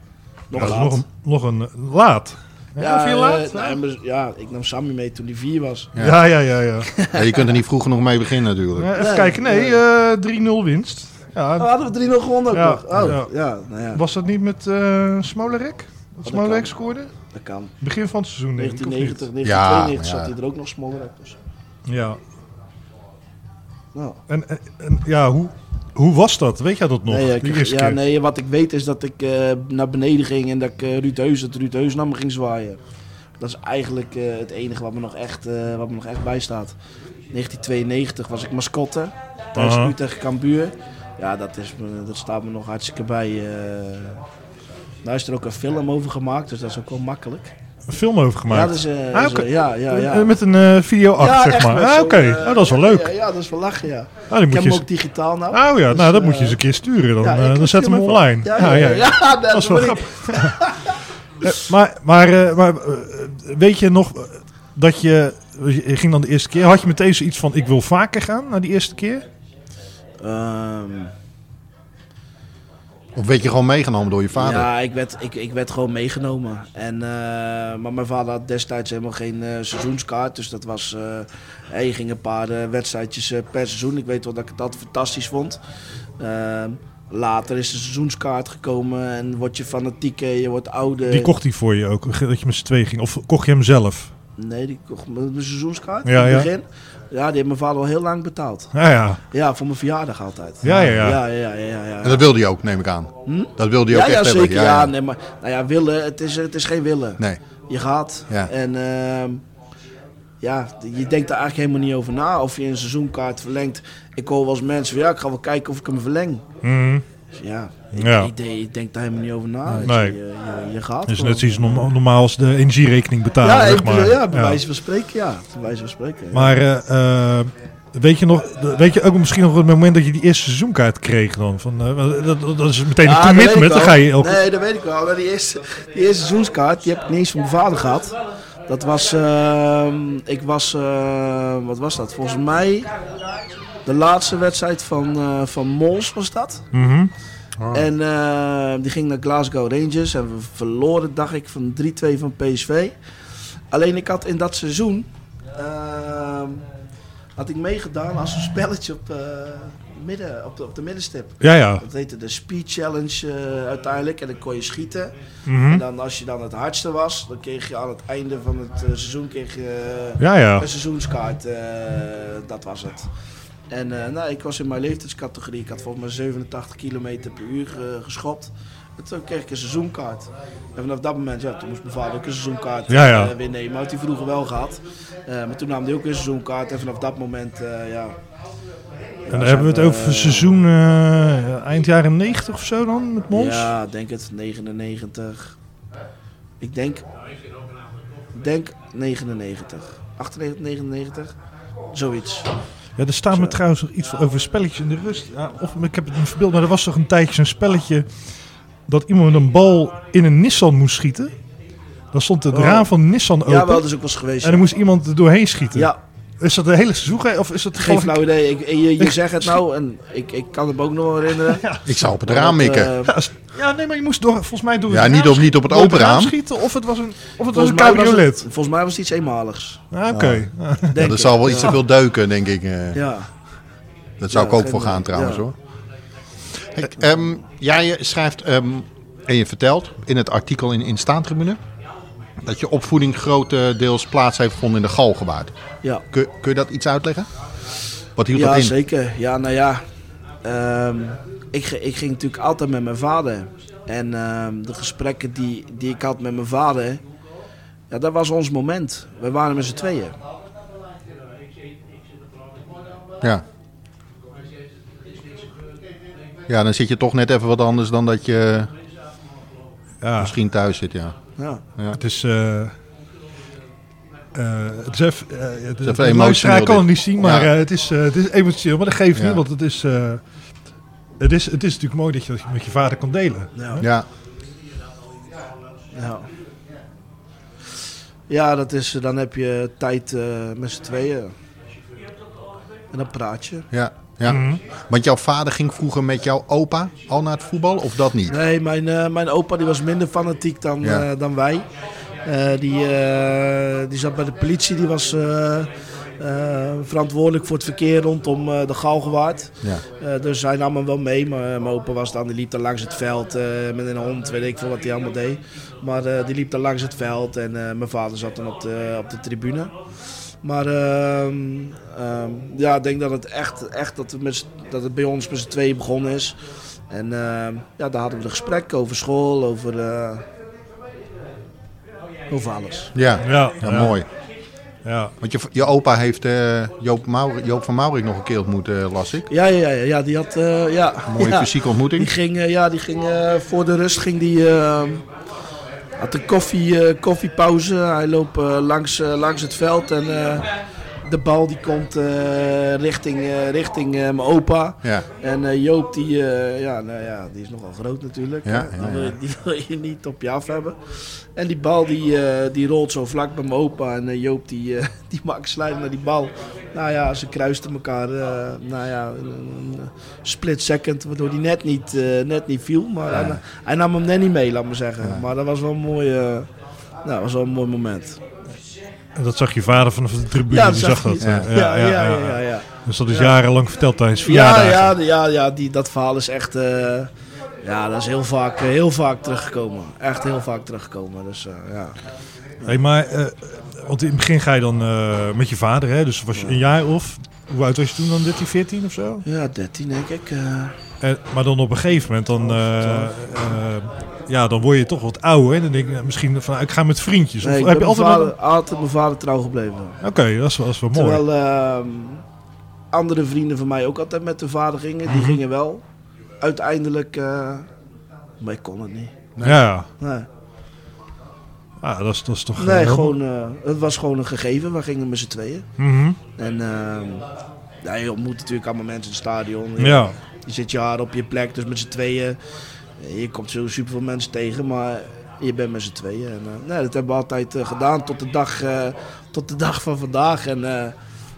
nog Dat is laat. nog een, nog een eh, laat. Ja, vier eh, laat? nee, maar- ja, ik nam Sammy mee toen hij vier was. Ja. Ja, ja, ja. ja. Ja, je kunt er niet vroeg genoeg mee beginnen natuurlijk. Ja, even Nee, kijken. Nee, nee. eh 3-0 winst. Oh, Ja, hadden we 3-0 gewonnen ook Ja, nog? Oh, ja. ja. nou ja, was dat niet met eh Smolarek? Dat dat Smolarek kan. scoorde? dat kan. Begin van het seizoen, denk ik, of niet? 1990, Ja, 1992 maar ja. zat hij er ook nog uit. Dus. Ja. Nou. En, en, en ja, hoe, hoe was dat? Weet jij dat nog? Nee, ik, ja, keer? nee, wat ik weet is dat ik eh, naar beneden ging en dat ik eh, Ruud Heus, dat Ruud Heus naar me ging zwaaien. Dat is eigenlijk eh, het enige wat me nog echt, wat me nog echt bijstaat. 1992 was ik mascotte, thuis Aha. Utrecht Cambuur. Ja, dat, is me, dat staat me nog hartstikke bij. daar is er ook een film over gemaakt, dus dat is ook wel makkelijk. Een film over Ja, gemaakt? dus, eh, Ah, eh, ja, ja, ja. Eh, Met een eh video achter, ja, zeg maar. Ah, oké. Ah, dat is wel leuk. Ja, ja, dat is wel lachen, ja. Ah, die Ik moet heb je hem ook digitaal nou. Oh ja, Dus, nou dat moet je eens een keer sturen. Dan, ja, ik dan zetten we hem online. Ja, ja, ja. ja, dat is wel grappig. Maar maar, maar weet je nog dat je, je ging dan de eerste keer, had je meteen zoiets van ik wil vaker gaan naar die eerste keer? Ehm, Of werd je gewoon meegenomen door je vader? Ja, ik werd, ik, ik werd gewoon meegenomen. En, eh, maar mijn vader had destijds helemaal geen eh, seizoenskaart. Dus dat was. eh hij ging een paar wedstrijdjes per seizoen. Ik weet wel dat ik het altijd fantastisch vond. Ehm, later is de seizoenskaart gekomen en word je fanatiek, je wordt ouder. Die kocht hij voor je ook, dat je met z'n tweeën ging. Of kocht je hem zelf? Nee, die kocht mijn seizoenskaart Ja, in het ja. begin. Ja, die heeft mijn vader al heel lang betaald. Ja, ja. Ja, voor mijn verjaardag altijd. Ja, ja, ja. ja, ja, ja, ja, ja. En dat wilde je ook, neem ik aan. Hm? Dat wilde je Ja, ook ja, echt zeker. hebben. Ja, nee, maar nou ja, willen, het is, het is geen willen. Nee. Je gaat Ja. en ehm, ja, je denkt daar eigenlijk helemaal niet over na of je een seizoenkaart verlengt. Ik hoor wel eens mensen van ja, ik ga wel kijken of ik hem verleng. Dus ja, ik, Ja. Ik, denk- ik denk daar helemaal niet over na. Nee. Dus Je, je, je gaat Het is gewoon. net zoiets norma- normaal als de energierekening betalen, ja, zeg maar. ja, bij Ja. wijze van spreken, ja. Bij wijze van spreken. ja. Maar eh, eh, weet je nog, weet je ook misschien nog het moment dat je die eerste seizoenkaart kreeg dan? Van, eh, dat, dat is meteen Ja, een ik commitment, dan ga je elke... Nee, dat weet ik wel. Maar die eerste, die eerste seizoenskaart, die heb ik niet eens van mijn vader gehad. Dat was, ehm, ik was, eh, wat was dat? Volgens mij de laatste wedstrijd van, eh, van Mols was dat. Mhm. En eh, die ging naar Glasgow Rangers en we verloren, dacht ik, van 3-2 van PSV. Alleen ik had in dat seizoen, ehm, had ik meegedaan als een spelletje op, eh, midden, op, de, op de middenstip. Ja, ja. Dat heette de Speed Challenge eh, uiteindelijk. En dan kon je schieten. Mhm. En dan als je dan het hardste was, dan kreeg je aan het einde van het seizoen kreeg je, Ja, ja. een seizoenskaart. dat was het. En eh, nou, ik was in mijn leeftijdscategorie. Ik had volgens mij 87 km per uur eh, geschopt. En toen kreeg ik een seizoenkaart. En vanaf dat moment, ja, toen moest mijn vader ook een seizoenkaart Ja, ja. eh, weer nemen. Had hij vroeger wel gehad. Eh, maar toen nam hij ook een seizoenkaart. En vanaf dat moment, ja... En dan hebben we het over seizoen eind jaren 90 of zo dan, met Mons? Ja, denk het. 99. Ik denk... Ik denk 99. 98, 99. Zoiets. Ja, er staat me trouwens nog iets over spelletjes in de rust. Ja, of ik heb het niet verbeeld, maar er was toch een tijdje zo'n spelletje... dat iemand een bal in een Nissan moest schieten. Dan stond het Oh. raam van Nissan open. Ja, wel, dat is ook wel eens geweest. en dan moest iemand er doorheen schieten. Ja, Is dat de hele seizoen? Of is dat geen toevallig- flauw idee. Ik, je je zegt het nou en ik, ik kan het me ook nog wel herinneren. Ik zou op het raam mikken. Eh, Ja, nee, maar je moest door, volgens mij door Ja, niet op- niet op het open raam. schieten. Of het was een, of het was volgens, een mij was cabriolet. het, volgens mij was het iets eenmaligs. Ah, Oké. Ja, ik. dat zal wel iets ja. te veel duiken, denk ik. eh. Ja. Dat zou Ja, ik ook voor gaan trouwens ja. hoor. Hey, ehm, ja, je schrijft ehm, en je vertelt in het artikel in, in Staantribune... dat je opvoeding grotendeels plaats heeft gevonden in de Galgenwaard. Ja. Kun, kun je dat iets uitleggen? Wat hield ja, dat in? zeker. Ja, nou ja. ehm, ik, ik ging natuurlijk altijd met mijn vader. En ehm, de gesprekken die, die ik had met mijn vader... Ja, dat was ons moment. We waren met z'n tweeën. Ja. Ja, dan zit je toch net even wat anders dan dat je Ja, misschien thuis zit, ja. Ja. het is... eh, eh, het is even, eh, het is even luisteraar emotioneel kan het niet zien, maar Ja. eh, het, is, eh, het is emotioneel. Maar dat geeft Ja. niet, want het is, eh, het, is, het is natuurlijk mooi dat je dat met je vader kan delen. Ja. Ja, Ja. Ja, dat is, dan heb je tijd eh, met z'n tweeën. En dan praat je. ja, ja. Mhm. Want jouw vader ging vroeger met jouw opa al naar het voetbal, of dat niet? Nee, mijn, eh, mijn opa die was minder fanatiek dan, Ja. eh, dan wij. Eh, die, die zat bij de politie, die was verantwoordelijk voor het verkeer rondom de Galgenwaard. Ja. Dus hij nam hem wel mee, maar mijn opa was dan, die liep dan langs het veld met een hond, weet ik veel wat hij allemaal deed. Maar die liep dan langs het veld en mijn vader zat dan op de, op de tribune. Maar ehm, ehm, ja, ik denk dat het echt, echt dat, het met, dat het bij ons met z'n tweeën begonnen is. En ehm, ja, daar hadden we een gesprek over school, over, eh, over alles. Ja. Ja, Ja, mooi. Ja. Want je, je opa heeft eh, Joop, Joop van Maurik nog een keer ontmoet, eh, las ik. Ja, ja, ja, ja die had... eh, ja, Mooie ja. fysieke Die ontmoeting. ging, eh, ja, die ging voor de rust ging die, had een koffie, eh, koffiepauze. Hij loopt eh, langs, eh, langs het veld en de bal die komt eh, richting, eh, richting eh, mijn opa. Ja. En Joop, die, ja, nou ja, die is nogal groot natuurlijk. Ja, hè. ja, Dan wil je-. Die wil je niet op je af hebben. En die bal die, die rolt zo vlak bij mijn opa. En Joop die, die maakt sluit naar die bal. Nou ja, ze kruisten elkaar. nou ja, een, een split second. Waardoor die net niet, net niet viel. Maar hij, hij nam hem net niet mee, laat maar zeggen. Maar dat was wel een mooi, nou, dat was wel een mooi moment. En dat zag je vader vanaf de tribune, Ja, die zag dat. eh, Ja, ja, ja, ja. Dus dat is Ja. jarenlang verteld tijdens Ja, verjaardagen. ja, ja, ja die, dat verhaal is echt. eh, ja, dat is heel vaak, eh, heel vaak teruggekomen. Echt heel vaak teruggekomen. Dus ja. Hey, maar, want in het begin ga je dan met je vader, hè? dus was je een jaar of, hoe oud was je toen dan, 13, 14 of zo? Ja, 13 denk ik. En, maar dan op een gegeven moment, dan, eh, eh, ja, dan word je toch wat ouder. En dan denk nou, misschien van, ik ga met vriendjes. Of Nee, ik heb je altijd... vader, altijd mijn vader trouw gebleven. Oké, dat, is wel- dat is wel mooi. Terwijl ehm, andere vrienden van mij ook altijd met hun vader gingen. Mhm. Die gingen wel. Uiteindelijk. eh, maar ik kon het niet. Ja, Nee, ja dat, is, dat is toch... nee gewoon, het was gewoon een gegeven. We gingen met z'n tweeën. Mhm. En ehm, ja, je ontmoet natuurlijk allemaal mensen in het stadion. Ja, Je zit jaar op je plek, dus met z'n tweeën. Je komt zo super veel mensen tegen, maar je bent met z'n tweeën. En, eh, nee, dat hebben we altijd eh, gedaan tot de, dag, eh, tot de dag van vandaag. En, eh,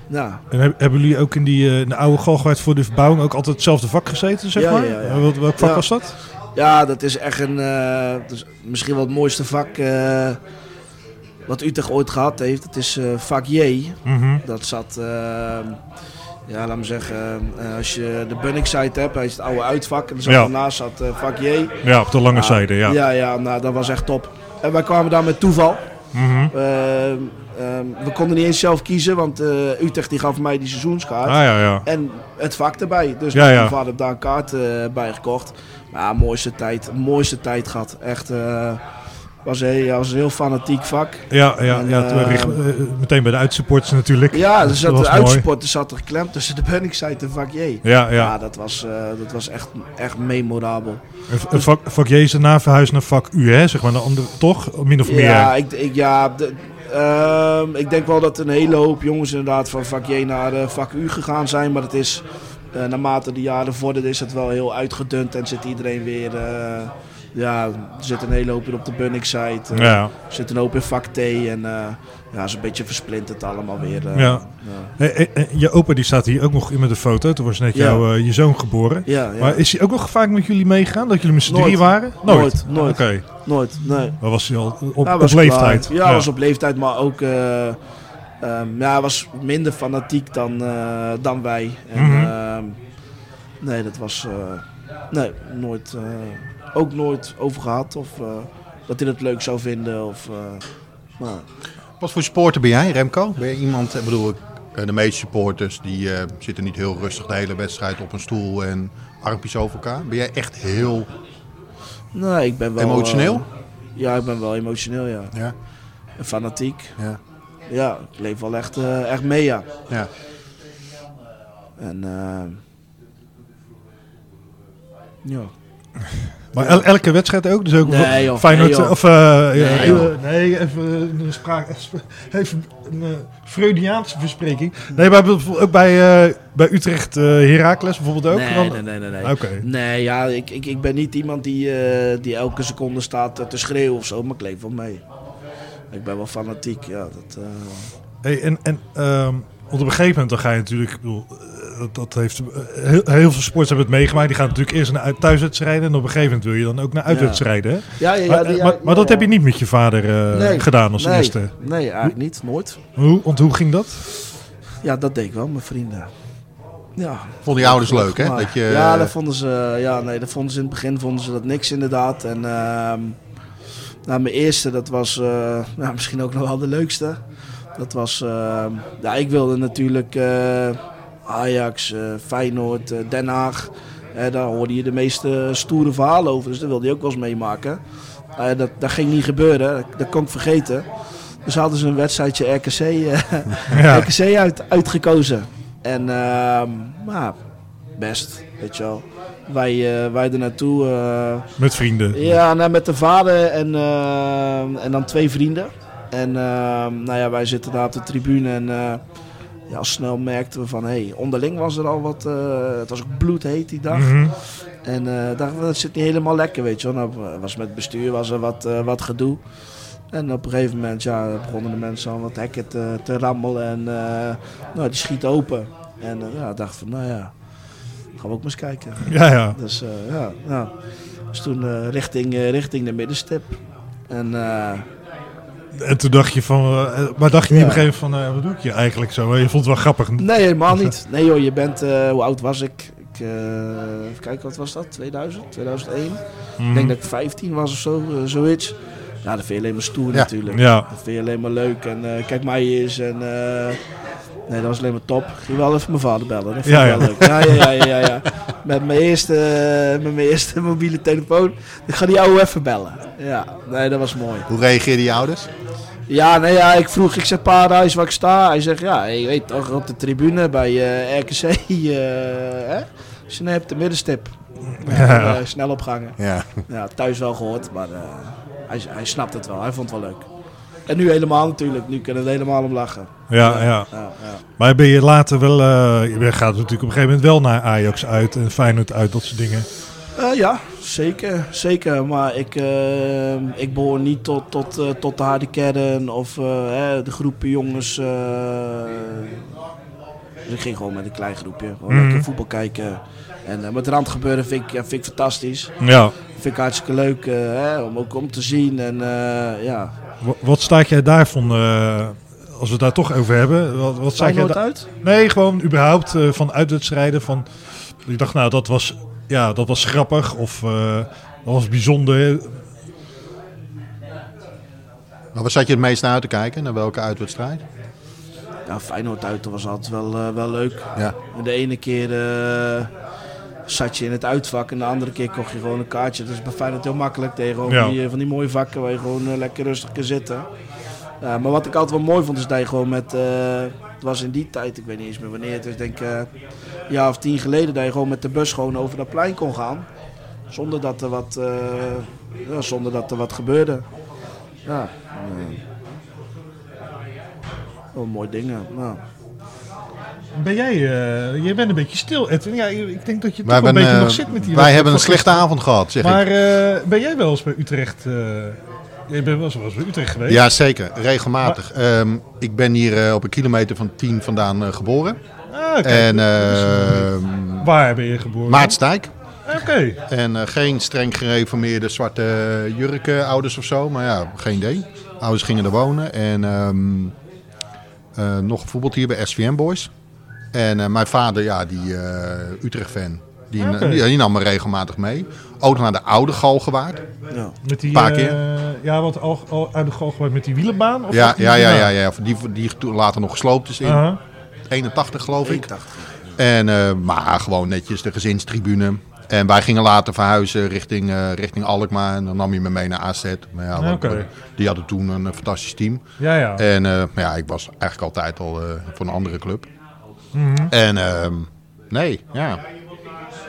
ja, en heb- hebben jullie ook in, die, eh, in de oude Galgenwaard voor de verbouwing ook altijd hetzelfde vak gezeten, zeg Ja, maar? ja, ja. Eh, Welk, vak was dat? ja, dat is echt een, eh, is misschien wel het mooiste vak eh, wat Utrecht ooit gehad heeft. Het is eh, vak J. Mhm. Dat zat, eh, ja, laat me zeggen, eh, als je de Bunnik site hebt, hij is het oude uitvak. En Ja. daarnaast zat eh, vak J. Ja, op de lange Ja, zijde, ja. Ja, ja, nou, dat was echt top. En wij kwamen daar met toeval. Mhm. Eh, ehm, we konden niet eens zelf kiezen, want eh, Utrecht die gaf mij die seizoenskaart. Ah ja, ja. En het vak erbij. Dus Ja, mijn vader daar een kaart eh, bij gekocht. Maar ja, mooiste tijd, mooiste tijd gehad. Echt, eh was, ja, was een heel fanatiek vak. Ja, ja, En, ja eh, richt- eh, meteen bij de uitsupporters natuurlijk. Ja, er Dat zat, de uitsporten zat er geklemd tussen de Bunningside en vak J. Ja, Ja, ja. dat, was, eh, dat was echt, echt memorabel. En v- Vak, vak J is daarna verhuisd naar vak U, hè? Zeg maar, de andere, toch? Min of meer. Ja, ik, ik, ja de- ehm, ik denk wel dat een hele hoop jongens inderdaad van vak J naar vak U gegaan zijn. Maar het is, naarmate de jaren vorderen is het wel heel uitgedund en zit iedereen weer... ja, er zit een hele hoop weer op de Bunnik-site. eh, ja. Er zit een hoop in vak T en eh ja, is een beetje versplinterd allemaal weer. eh, Ja. Je opa die staat hier ook nog in met de foto. Toen was net Ja. jouw, je zoon geboren. ja. Maar is hij ook nog vaak met jullie meegegaan? Dat jullie met z'n Nooit. drieën waren? Nooit, nooit. Oké. Nooit, nee. Maar was hij al op, leeftijd? klaar. Ja, was op leeftijd, maar ook... eh, ehm, ja, hij was minder fanatiek dan, dan wij. En, ehm, nee, dat was... nee, nooit... ook nooit over gehad. Of eh, dat hij het leuk zou vinden. Of, eh, nou, Wat voor sporter ben jij, Remco? Ben je iemand, ik bedoel, eh, de meeste supporters die zitten niet heel rustig de hele wedstrijd op een stoel en armpjes over elkaar. Ben jij echt heel nee, ik ben wel... emotioneel? ja, ik ben wel emotioneel, ja. ja, En fanatiek. ja, Ja, ik leef wel echt, echt mee, ja. ja. En... ja. Maar el- elke wedstrijd ook? Dus ook Nee, joh. Feyenoord, Nee, joh. of... eh, ja, Nee, joh. nee, even een spraak... Even een eh, Freudiaanse verspreking. Nee, maar bijvoorbeeld ook bij, eh, bij Utrecht eh Heracles bijvoorbeeld ook? Nee, Dan- nee, nee, nee. nee. Oké. Nee, ja, ik, ik, ik ben niet iemand die, eh, die elke seconde staat te schreeuwen of zo, maar ik leef wel mee. Ik ben wel fanatiek, ja. Dat, eh, Hey, en en ehm, want op een gegeven moment dan ga je natuurlijk, ik bedoel, dat, dat heeft, eh, heel, heel veel sporters hebben het meegemaakt. Die gaan natuurlijk eerst naar uit- thuiswedstrijden. En op een gegeven moment wil je dan ook naar uitwedstrijden. Ja, ja, ja, maar, die- ja, maar, maar ja, dat heb je ja. niet met je vader eh, Nee, gedaan als nee, eerste. Nee, eigenlijk niet. Nooit. Hoe, want hoe ging dat? Ja, dat deed ik wel, mijn vrienden. Ja. Vonden je ouders leuk, hè? Dat je, Ja, dat vonden ze, ja, nee, dat vonden ze in het begin vonden ze dat niks inderdaad. En ehm, nou, mijn eerste, dat was eh, nou, misschien ook nog wel de leukste. Dat was, ehm, ja, ik wilde natuurlijk eh, Ajax, eh, Feyenoord, eh, Den Haag. Eh, daar hoorde je de meeste stoere verhalen over, dus dat wilde je ook wel eens meemaken. Dat, dat ging niet gebeuren, dat, kon ik vergeten. Dus hadden ze een wedstrijdje RKC, Ja. RKC uit, uitgekozen. En ehm maar best, weet je wel. Wij, wij er naartoe. Met vrienden. ja, nou, met de vader en, en dan twee vrienden. En ehm, nou ja, wij zitten daar op de tribune en ja, al snel merkten we van, hé, hey, onderling was er al wat, eh, het was ook bloedheet die dag. Mhm. En eh dachten we, dat zit niet helemaal lekker, weet je wel. Nou, was met bestuur was er wat, eh, wat gedoe. En op een gegeven moment ja, begonnen de mensen al wat hekken te, te rammelen. En eh, nou, die schiet open. En eh, ja, dacht van, nou ja, gaan we ook maar eens kijken. Ja, ja. Dus eh, ja, ja. Dus toen eh, richting, eh, richting de middenstip. En eh, En toen dacht je van... eh, maar dacht je niet Ja. op een gegeven moment van... eh, wat doe ik hier eigenlijk zo? Je vond het wel grappig. nee, helemaal niet. Nee joh, je bent, eh, hoe oud was ik? ik even kijken, wat was dat? 2000? 2001? Mhm. Ik denk dat ik 15 was of zo, zoiets. Ja, dat vind je alleen maar stoer Ja. natuurlijk. Ja. Dat vind je alleen maar leuk. En kijk mij eens. En, nee, dat was alleen maar top. Ik ging wel even mijn vader bellen. Dat vond Ja, ik wel leuk. Ja, ja, ja, ja, ja. Met mijn eerste, eh, met mijn eerste mobiele telefoon. Ik ga die oude even bellen. Ja, nee, dat was mooi. Hoe reageerden je ouders? Ja, nee, ja, ik vroeg, ik zeg paradijs waar ik sta. Hij zegt, ja, je weet toch, op de tribune bij eh, RKC. eh hè? Hebt de middenstip. Ja. Snel opgangen. Ja. Ja, thuis wel gehoord, maar hij, hij snapt het wel. Hij vond het wel leuk. En nu helemaal natuurlijk. Nu kunnen we helemaal om lachen. Ja, ja. ja, ja. Maar ben je later wel... eh, je gaat natuurlijk op een gegeven moment wel naar Ajax uit en Feyenoord uit, dat soort dingen. Eh, ja, zeker, zeker. Maar ik, eh, ik behoor niet tot, tot, tot de harde kern of hè, de groepen jongens. dus ik ging gewoon met een klein groepje. Gewoon Mhm. lekker voetbal kijken. En met randgebeuren vind ik, ja, vind ik fantastisch. Ja. Vind ik hartstikke leuk hè, om ook om te zien. En ja, Wat staat jij daarvan, eh, als we het daar toch over hebben? Wat, wat staat jij uit? Nee, gewoon überhaupt eh, van uitwedstrijden. Van, ik dacht, nou, dat was, ja, dat was grappig of eh, dat was bijzonder. Maar waar zat je het meest naar uit te kijken? Naar welke uitwedstrijd? Ja, Feyenoord uit, dat was altijd wel, wel leuk. Ja. De ene keer eh, zat je in het uitvak en de andere keer kocht je gewoon een kaartje. Dat is bij Feyenoord heel makkelijk tegen gewoon Ja. die, eh, van die mooie vakken waar je gewoon eh, lekker rustig kan zitten. Ja, maar wat ik altijd wel mooi vond is dat je gewoon met, eh, het was in die tijd, ik weet niet eens meer wanneer het is, ik denk eh, een jaar of tien geleden, dat je gewoon met de bus gewoon over dat plein kon gaan. Zonder dat er wat, eh, ja, zonder dat er wat gebeurde. Ja, eh, wel mooie dingen. Nou. Ben jij, eh, jij bent een beetje stil, Edwin. Ja, ik denk dat je Wij, toch een beetje eh, nog zit met die wij hebben een slechte avond gehad, zeg Maar ik. eh, ben jij wel eens bij Utrecht? jij bent wel eens bij Utrecht geweest? Ja, zeker. Regelmatig. Ehm, ik ben hier op een kilometer van 10 vandaan geboren. Ah, oké. En ehm Waar ben je geboren? Maartstijk. Oké. En geen streng gereformeerde zwarte jurken ouders of zo. Maar ja, geen idee. Ouders gingen er wonen. En ehm, eh, nog gevoetbald hier bij SVM Boys. En eh, mijn vader, ja, die eh, Utrecht-fan. Die, Oké. die, die nam me regelmatig mee. Ook naar de oude Galgenwaard. Ja. Met die, Paar eh, keer. ja, wat al, al uit de galgenwaard met die wielenbaan? Of Ja, ja, ja, ja, ja. Die, die toen later nog gesloopt is in Aha. 81, geloof ik. 81. En, eh, maar gewoon netjes de gezinstribune. En wij gingen later verhuizen richting, eh, richting Alkmaar. En dan nam je me mee naar AZ. Maar ja, want, eh, die hadden toen een eh, fantastisch team. Ja, ja. En eh, maar ja, ik was eigenlijk altijd al eh, voor een andere club. Mhm. En ehm, nee, ja.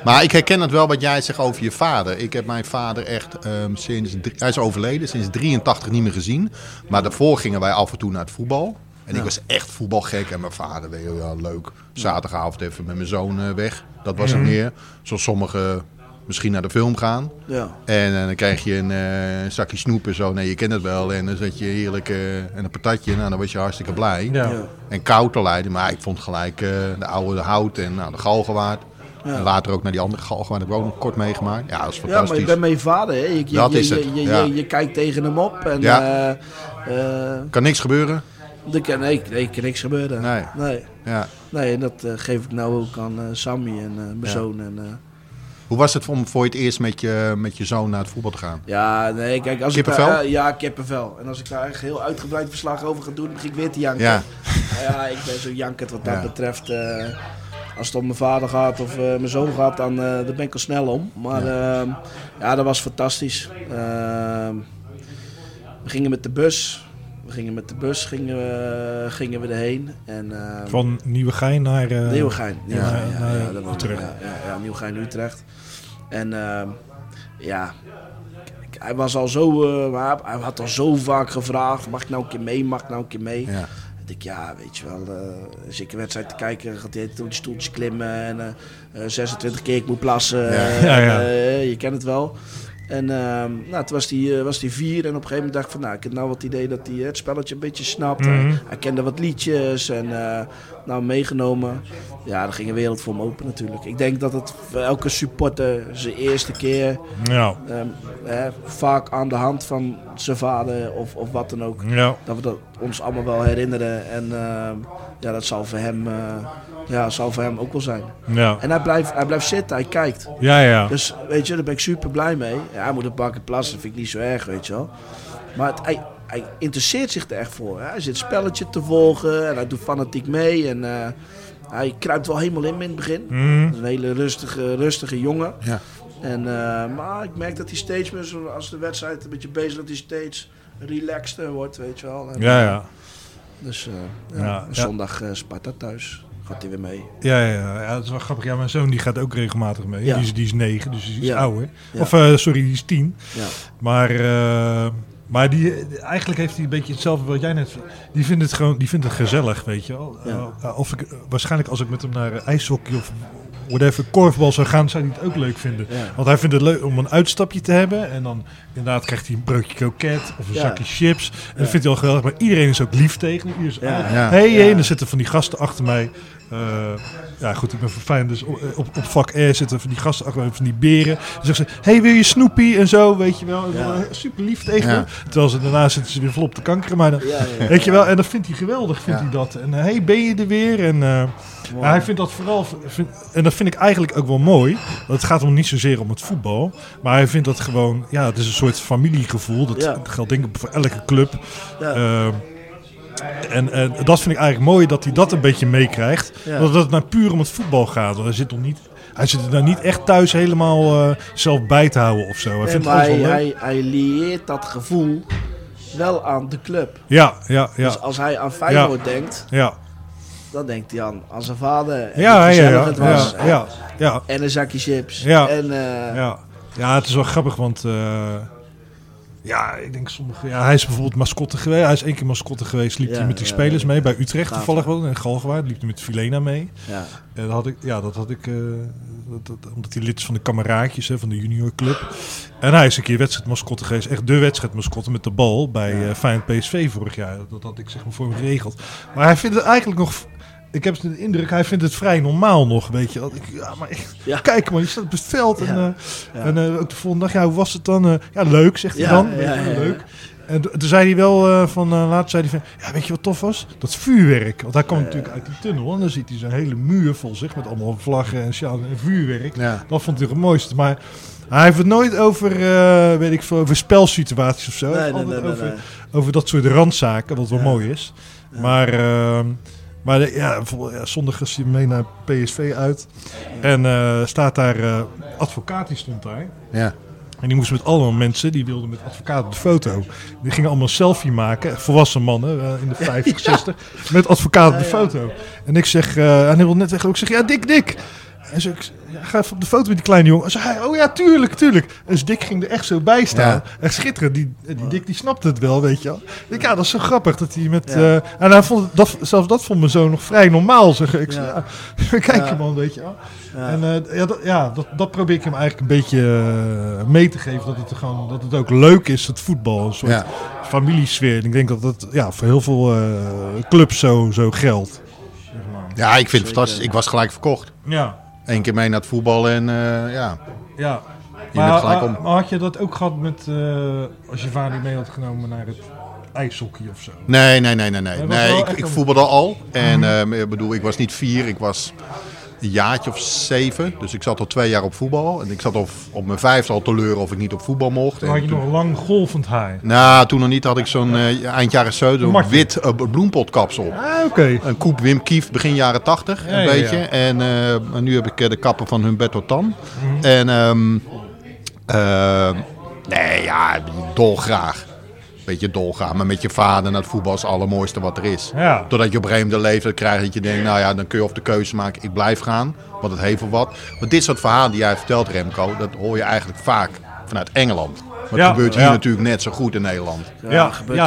Maar ik herken het wel wat jij zegt over je vader. Ik heb mijn vader echt ehm, sinds... hij is overleden, sinds 83 niet meer gezien. Maar daarvoor gingen wij af en toe naar het voetbal. En ik was echt voetbalgek. En mijn vader, weet je, ja, leuk. Zaterdagavond even met mijn zoon eh, weg. Dat was het meer. Zoals sommige misschien naar de film gaan. Ja. En eh, dan krijg je een eh, zakje snoep en zo. Nee, je kent het wel. En dan zet je heerlijk eh, en een patatje. Nou, dan was je hartstikke blij. Ja. Ja. En koud te leiden. Maar ik vond gelijk eh, de oude hout en nou, de galgenwaard. Ja. En later ook naar die andere galgenwaard. heb ik ook nog kort meegemaakt. Ja, dat is Ja, maar fantastisch. je bent met je vader, hè? Je, je, Dat je, is het, Je, je, ja. je, je kijkt tegen hem op en Ja. eh, eh, Kan niks gebeuren? er kan, nee, nee, kan niks gebeuren. Nee. Nee, Ja. nee en dat geef ik nou ook aan Sammy en eh, mijn Ja. zoon. En, eh, Hoe was het om voor het eerst met je, met je zoon naar het voetbal te gaan? ja, nee, kijk, als Kippenvel? ik daar, eh, ja, kippenvel. En als ik daar echt heel uitgebreid verslag over ga doen, dan begin ik weer te janken. Ja. Ja, ik ben zo jankend wat dat Ja. betreft. eh, als het om mijn vader gaat of eh, mijn zoon gaat, dan daar ben ik al snel om. Maar ja, ja dat was fantastisch. Ehm, we gingen met de bus. We gingen met de bus gingen we, gingen we erheen. En, ehm, Van Nieuwegein naar... eh, Nieuwegein. Nieuwegein, ja, ja, ja, was- Utrecht. Ja, ja, ja, Nieuwegein, Utrecht. En ehm, ja, hij was al zo, eh, hij had al zo vaak gevraagd, mag ik nou een keer mee, mag ik nou een keer mee? Ja. Ik denk, ja, weet je wel, eh als ik een wedstrijd te kijken, gaat hij door die stoeltjes klimmen en eh, eh, 26 keer ik moet plassen. Ja. Ja, ja. en, je kent het wel. En ehm, nou, toen was hij, was die vier en op een gegeven moment dacht ik van, nou, ik heb nou wat idee dat hij het spelletje een beetje snapt. Mhm. Hij- Hij kende wat liedjes en eh, nou meegenomen. Ja, dan ging een wereld voor hem open natuurlijk. Ik denk dat het voor elke supporter zijn eerste keer, Ja, ehm, hè, vaak aan de hand van zijn vader of, of wat dan ook, ja. dat we dat ons allemaal wel herinneren. En ehm, ja, dat zal voor hem, eh, ja, zal voor hem ook wel zijn. Ja, En hij blijft, hij blijft zitten, hij kijkt. ja, ja. Dus weet je, daar ben ik super blij mee. Ja, hij moet een keer plassen, dat vind ik niet zo erg, weet je wel. Maar het, hij, hij interesseert zich er echt voor. Hè. Hij zit spelletje te volgen en hij doet fanatiek mee. En eh, hij kruipt wel helemaal in in het begin. Mhm. Dat is een hele rustige, rustige jongen. Ja. En, eh, maar ik merk dat hij steeds meer, als de wedstrijd een beetje bezig is, dat hij steeds relaxter wordt, weet je wel. En, Ja, ja. Dus eh, ja, Ja, ja. zondag eh, Sparta thuis. Gaat hij weer mee. Ja, ja, ja, dat is wel grappig. Ja, mijn zoon die gaat ook regelmatig mee. Ja. Die, is, die is negen, dus die is ouder. Of, sorry, die is tien. Ja. Maar, maar die, eigenlijk heeft hij een beetje hetzelfde wat jij net... Die vindt het gewoon die vindt het gezellig, weet je wel. Ja. Eh, of ik, waarschijnlijk als ik met hem naar eh, ijshockey of whatever, korfbal zou gaan, zou hij het ook leuk vinden. Ja. Want hij vindt het leuk om een uitstapje te hebben. En dan inderdaad krijgt hij een broodje kroket of een Ja. zakje chips. En dat vindt hij al geweldig. Maar iedereen is ook lief tegen hem. Ja. hey, Ja. hey. En er zitten van die gasten achter mij. Eh, ja, goed, ik ben verfijn. Dus op, op, op vak R zitten van die gasten van die beren. Dan zeggen ze, hey, wil je Snoopy? En zo, weet je wel. Ja. Super lief tegen Ja. Terwijl ze daarna zitten ze weer volop te kankeren. Maar dan, Ja, weet je wel, en dat vindt hij geweldig, vindt hij dat. En eh, hey, ben je er weer? En... eh, hij vindt dat vooral, vind- en dat vind ik eigenlijk ook wel mooi. Want het gaat hem niet zozeer om het voetbal. Maar hij vindt dat gewoon, ja, het is een soort familiegevoel. Dat geldt denk ik voor elke club. Ja. En, en dat vind ik eigenlijk mooi dat hij dat een beetje meekrijgt. Ja. Dat het nou puur om het voetbal gaat. Want hij zit nog niet, hij zit er nou niet echt thuis helemaal eh, zelf bij te houden of zo. Hij Nee, vindt maar het hij, hij, hij lieert dat gevoel wel aan de club. Ja, ja, ja. Dus als hij aan Feyenoord denkt, ja. dan denkt hij aan, aan zijn vader. En Ja, ja, ja, het was. ja, ja. En een zakje chips. Ja. En, eh, Ja. ja, het is wel grappig, want eh, ja, ik denk sommige. Ja, hij is bijvoorbeeld mascotte geweest. Hij is één keer mascotte geweest. Liep Ja, hij met die ja, spelers ja. mee bij Utrecht Gaaf, toevallig wel in Galgenwaard. Liep hij met Filena mee. ja. En dat had ik, ja, dat had ik, eh, dat, dat- omdat hij lid is van de kameraadjes hè, van de juniorclub. En hij is een keer wedstrijdmascotte geweest, echt de wedstrijdmascotte met de bal bij eh Feyenoord PSV vorig jaar. Dat had ik zeg maar voor hem geregeld. Maar hij vindt het eigenlijk nog, ik heb de indruk, hij vindt het vrij normaal nog, weet je. Ik, ja, maar Ja. kijk man, je staat op het veld. En, Ja. eh, en eh, ook de volgende dag, ja, hoe was het dan? Eh, ja, leuk, zegt hij dan. leuk. En toen zei hij wel van, later zei hij van, ja, weet je wat tof was? Dat vuurwerk. Want hij kwam natuurlijk uit die tunnel en dan ziet hij zo'n hele muur vol zich met allemaal vlaggen en sjalen en vuurwerk. Dat vond hij het mooiste. Maar hij heeft het nooit over, weet ik veel, over spelsituaties of zo. Nee, nee, nee, over, over dat soort randzaken, wat wel mooi is. Maar, ehm, maar de- ja, zondag is hij mee naar PSV uit. En eh, staat daar, eh, advocaat die stond daar. Ja. En die moest met allemaal mensen, die wilden met advocaat op de foto. Die gingen allemaal een selfie maken, volwassen mannen eh, in de 50, 60, met advocaat op de foto. En ik zeg, eh en hij wil net weg, ik zeg, ja Dick, Dick. En zo, ik ga even op de foto met die kleine jongen. Zei hij, oh ja, tuurlijk, tuurlijk. En dus Dick ging er echt zo bij staan. Ja. Echt schitterend. Die, die Dick die snapte het wel, weet je wel. Ik ja, dat is zo grappig dat hij met... Ja. eh, en hij vond dat, zelfs dat vond mijn zoon nog vrij normaal. Zeg. Ik zei, Ja. kijk je man, weet je wel. Ja. En eh, ja, dat, ja dat, dat probeer ik hem eigenlijk een beetje eh, mee te geven. Dat het, gewoon, dat het ook leuk is, het voetbal. Een soort familiesfeer. En ik denk dat dat ja, voor heel veel clubs zo, zo geldt. Zeg maar. Ja, ik vind het fantastisch. Ik was gelijk verkocht. Ja, Eén keer mee naar het voetbal en eh, ja. ja. Je bent gelijk maar, om. maar had je dat ook gehad met eh, als je vader mee had genomen naar het ijshockey of zo? Nee, nee, nee, nee. nee. Nee ik, ik voetbalde al. En ik bedoel, ik was niet vier, ik was een jaartje of zeven. Dus ik zat al twee jaar op voetbal. En ik zat op, op mijn vijfde al te leuren of ik niet op voetbal mocht. En had je toen- nog lang golvend haar. Nou, toen nog niet had ik zo'n eh, eind jaren 70 zo'n Martin. wit uh, bloempotkapsel. Ah, oké. Een koep Wim Kief begin jaren 80, Ja, een beetje. ja. En eh, nu heb ik de kappen van Humberto Tan. Mhm. En ehm, nee, ja, dolgraag. Beetje dolgraag, maar met je vader naar het voetbal is het allermooiste wat er is. Ja. Totdat je op een gegeven moment de leeftijd krijgt dat je denkt, nou ja, dan kun je of de keuze maken, ik blijf gaan, want het heeft wel wat. Maar dit soort verhalen die jij vertelt, Remco, dat hoor je eigenlijk vaak vanuit Engeland. Maar Ja, het gebeurt hier ja. natuurlijk net zo goed in Nederland. Ja, Ja, gebeurt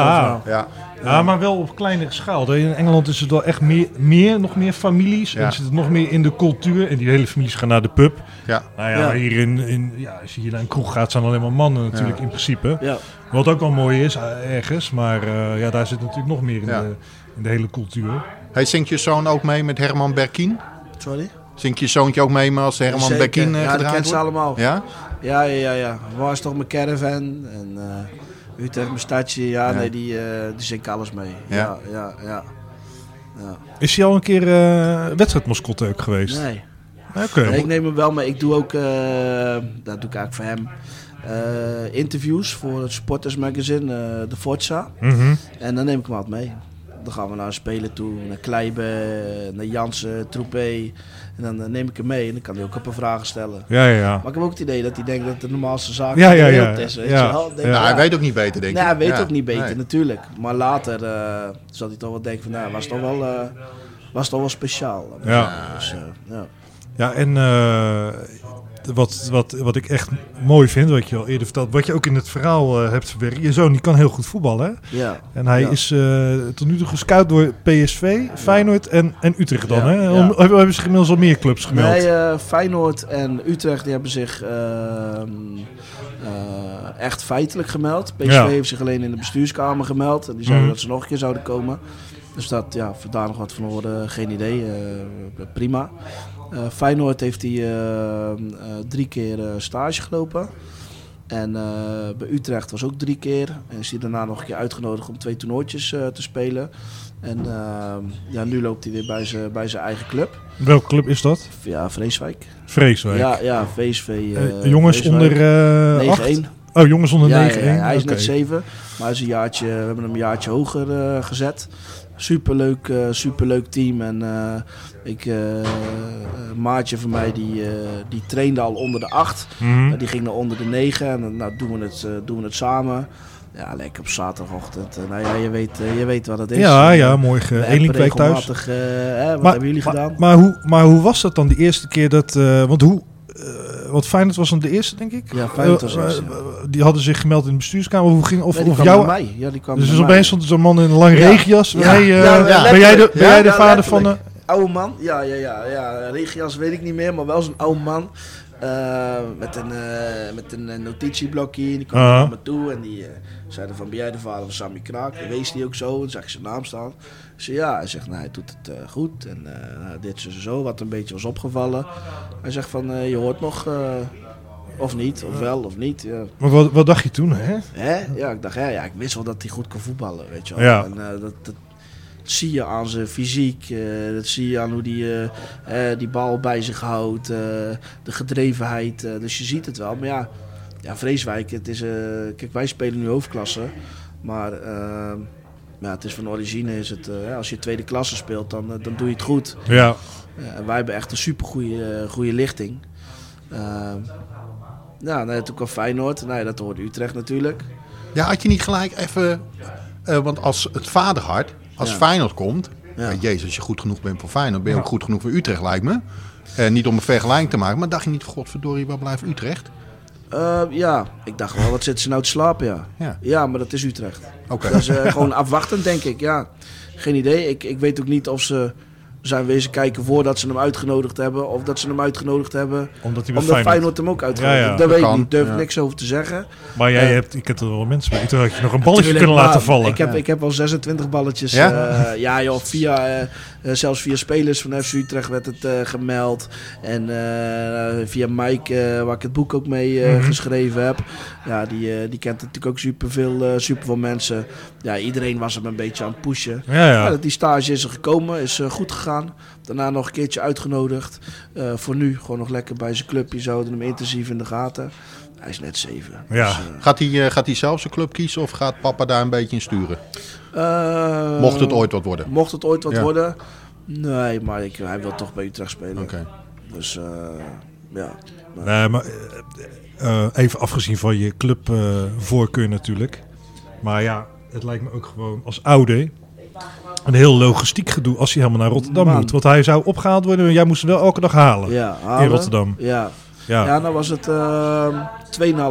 ja. Ja, maar wel op kleinere schaal. In Engeland is het wel echt meer, meer nog meer families. Ja. En zit het nog meer in de cultuur. En die hele families gaan naar de pub. ja. Nou ja, hier in, in, ja, als je hier naar een kroeg gaat, zijn alleen maar mannen natuurlijk Ja. in principe. Ja. Wat ook wel mooi is, eh, ergens. Maar eh, ja, daar zit natuurlijk nog meer in, Ja. de, in de hele cultuur. Hey, zingt je zoon ook mee met Herman Berkien? Sorry? Zingt je zoontje ook mee als Herman Zeker. Berkien eh, Ja, dat kent ze allemaal. Ja? Ja, ja, ja. ja. Waar is toch mijn caravan? En eh Utrecht, mijn stadje. Ja, Ja. nee, die, eh die zingt alles mee. Ja. Ja, ja, ja. ja. Is hij al een keer eh wedstrijdmascotte ook geweest? Nee. Oké. Nee, ik neem hem wel mee. Ik doe ook, eh, dat doe ik eigenlijk voor hem, eh, interviews voor het sportersmagazine, eh de Forza. Mhm. En dan neem ik hem altijd mee. Dan gaan we naar spelen toe, naar Kleiben, naar Jansen, Troepé. En dan eh, neem ik hem mee en dan kan hij ook een paar vragen stellen. Ja, ja, ja. Maar ik heb ook het idee dat hij denkt dat het de normaalste zaak Ja, ja, wereld ja. is. Weet Ja. je wel? Denk, Ja. Nou, hij weet ook niet beter, denk Nee, ik. hij weet Ja. ook niet beter, Nee. natuurlijk. Maar later eh, zal hij toch wel denken van, nou, was toch wel, eh, was toch wel speciaal. Ja. Dus, ja. Ja, en eh, wat, wat, wat ik echt mooi vind, wat je al eerder verteld, wat je ook in het verhaal eh, hebt verwerkt. Je zoon die kan heel goed voetballen. Hè? ja. En hij Ja. is eh, tot nu toe gescout door PSV, Feyenoord en, en Utrecht dan. Ja, Hè? Om- Hebben, zich inmiddels al meer clubs gemeld? Nee, eh, Feyenoord en Utrecht die hebben zich ehm, eh, echt feitelijk gemeld. PSV heeft zich alleen in de bestuurskamer gemeld. En die zeiden Mhm. dat ze nog een keer zouden komen. Dus dat, ja, of we daar nog wat van horen, geen idee. prima. Eh, Feyenoord heeft hij eh, eh, drie keer stage gelopen. En bij Utrecht was ook drie keer. En is hij daarna nog een keer uitgenodigd om twee toernooitjes te spelen. En ja, nu loopt hij weer bij zijn bij zijn eigen club. Welke club is dat? Ja, Vreeswijk. Vreeswijk. Ja, ja, VSV. jongens Vreeswijk. onder eh 8? 9-1. Oh, jongens onder Ja, 9-1. ja, ja, hij is net 7. Maar hij is een jaartje, we hebben hem een jaartje hoger gezet. Superleuk, eh superleuk team. En ik, eh, eh, een maatje van mij die, eh, die trainde al onder de 8. Mhm. die ging naar onder de 9. En dan nou, doen, we het, doen we het samen. Ja, lekker op zaterdagochtend. Nou ja, je weet, je weet wat het is. Ja, ja, we morgen hebben Elinkwijk thuis. wat Maar- hebben jullie maar, gedaan? Maar hoe, maar hoe was dat dan de eerste keer dat... want hoe... eh want Feyenoord was dan de eerste, denk ik? Ja, Feyenoord was eerst, eh, ja. die hadden zich gemeld in de bestuurskamer. Hoe ging, of, Nee, of jou... mij. Ja, die kwam Dus dus opeens stond er zo'n man in een lange Ja. regenjas. Ja. Hey, Ja, ja, ben jij de, ben jij de vader van... Oude man, ja, ja, ja, ja. Regias weet ik niet meer, maar wel zo'n oude man. Eh, met een, eh, met een eh, notitieblokje. Die kwam Aha. naar me toe en die zeiden van, ben jij de vader van Sammy Kraak? Wees die ook zo en zag ik zijn naam staan. Ik zei, ja. Hij zegt, nou, hij doet het goed. En nou, dit zo, zo, zo, wat een beetje was opgevallen. Hij zegt van, je hoort nog... of niet, of wel, of niet. Ja. Maar wat, wat dacht je toen, hè? Hè? Ja, ik dacht, ja, ja, ik wist wel dat hij goed kan voetballen, weet je wel. Ja. En, dat, dat zie je aan zijn fysiek, eh, dat zie je aan hoe hij eh, eh, die bal bij zich houdt, eh, de gedrevenheid. eh, dus je ziet het wel. Maar ja, ja Vreeswijk, het is, kijk, wij spelen nu hoofdklasse, maar eh, ja, het is van origine is het, ja, als je tweede klasse speelt, dan, dan doe je het goed. Ja. Ja, en wij hebben echt een super goede, goede lichting. Uh, nou, nee, toen kwam Feyenoord. Nee, dat hoorde Utrecht natuurlijk. Ja, had je niet gelijk even... eh, want als het vaderhart, als Ja. Feyenoord komt... Ja. Ja, Jezus, als je goed genoeg bent voor Feyenoord, ben je ook goed genoeg voor Utrecht, lijkt me. En niet om een vergelijking te maken, maar dacht je niet, godverdorie, waar blijft Utrecht? Eh, ja, ik dacht wel, wat zitten ze nou te slapen, ja. Ja. Ja, maar dat is Utrecht. Oké. Dat is eh, gewoon afwachtend, denk ik. Ja, geen idee. Ik, ik weet ook niet of ze zijn wezen kijken voordat ze hem uitgenodigd hebben. Of dat ze hem uitgenodigd hebben. Omdat hij bij Omdat Feyenoord... Feyenoord hem ook uitgenodigd Ja, ja, heeft. Dat dat weet ik niet. Durf ik ja. niks over te zeggen. Maar jij Ja. hebt, ik heb er wel mensen bij. Toen had je nog een balletje kunnen laten vallen. Ik heb, ik heb al 26 balletjes. Ja? Ja, ja joh, via, eh, eh, zelfs via spelers van FC Utrecht werd het eh, gemeld. En eh, via Mike, eh, waar ik het boek ook mee eh, Mhm. geschreven heb. Ja, die, eh, die kent natuurlijk ook superveel, eh superveel mensen. Ja, iedereen was hem een beetje aan het pushen. Ja, Ja. ja. dat die stage is er gekomen, is eh, goed gegaan. Daarna nog een keertje uitgenodigd. Eh, voor nu gewoon nog lekker bij zijn clubje. Ze houden hem intensief in de gaten. Hij is net zeven. Ja. Dus, eh, Gaat hij, eh, gaat hij zelf zijn club kiezen of gaat papa daar een beetje in sturen? Eh, Mocht het ooit wat worden. Mocht het ooit wat Ja. worden? Nee, maar ik, hij wil toch bij Utrecht spelen. Oké. Dus eh, ja. Nee, maar eh, even afgezien van je clubvoorkeur natuurlijk. Maar ja, het lijkt me ook gewoon als ouder een heel logistiek gedoe als hij helemaal naar Rotterdam Man. moet. Want hij zou opgehaald worden en jij moest hem wel elke dag halen. Ja, In. Rotterdam. Ja. Ja, ja, dan was het eh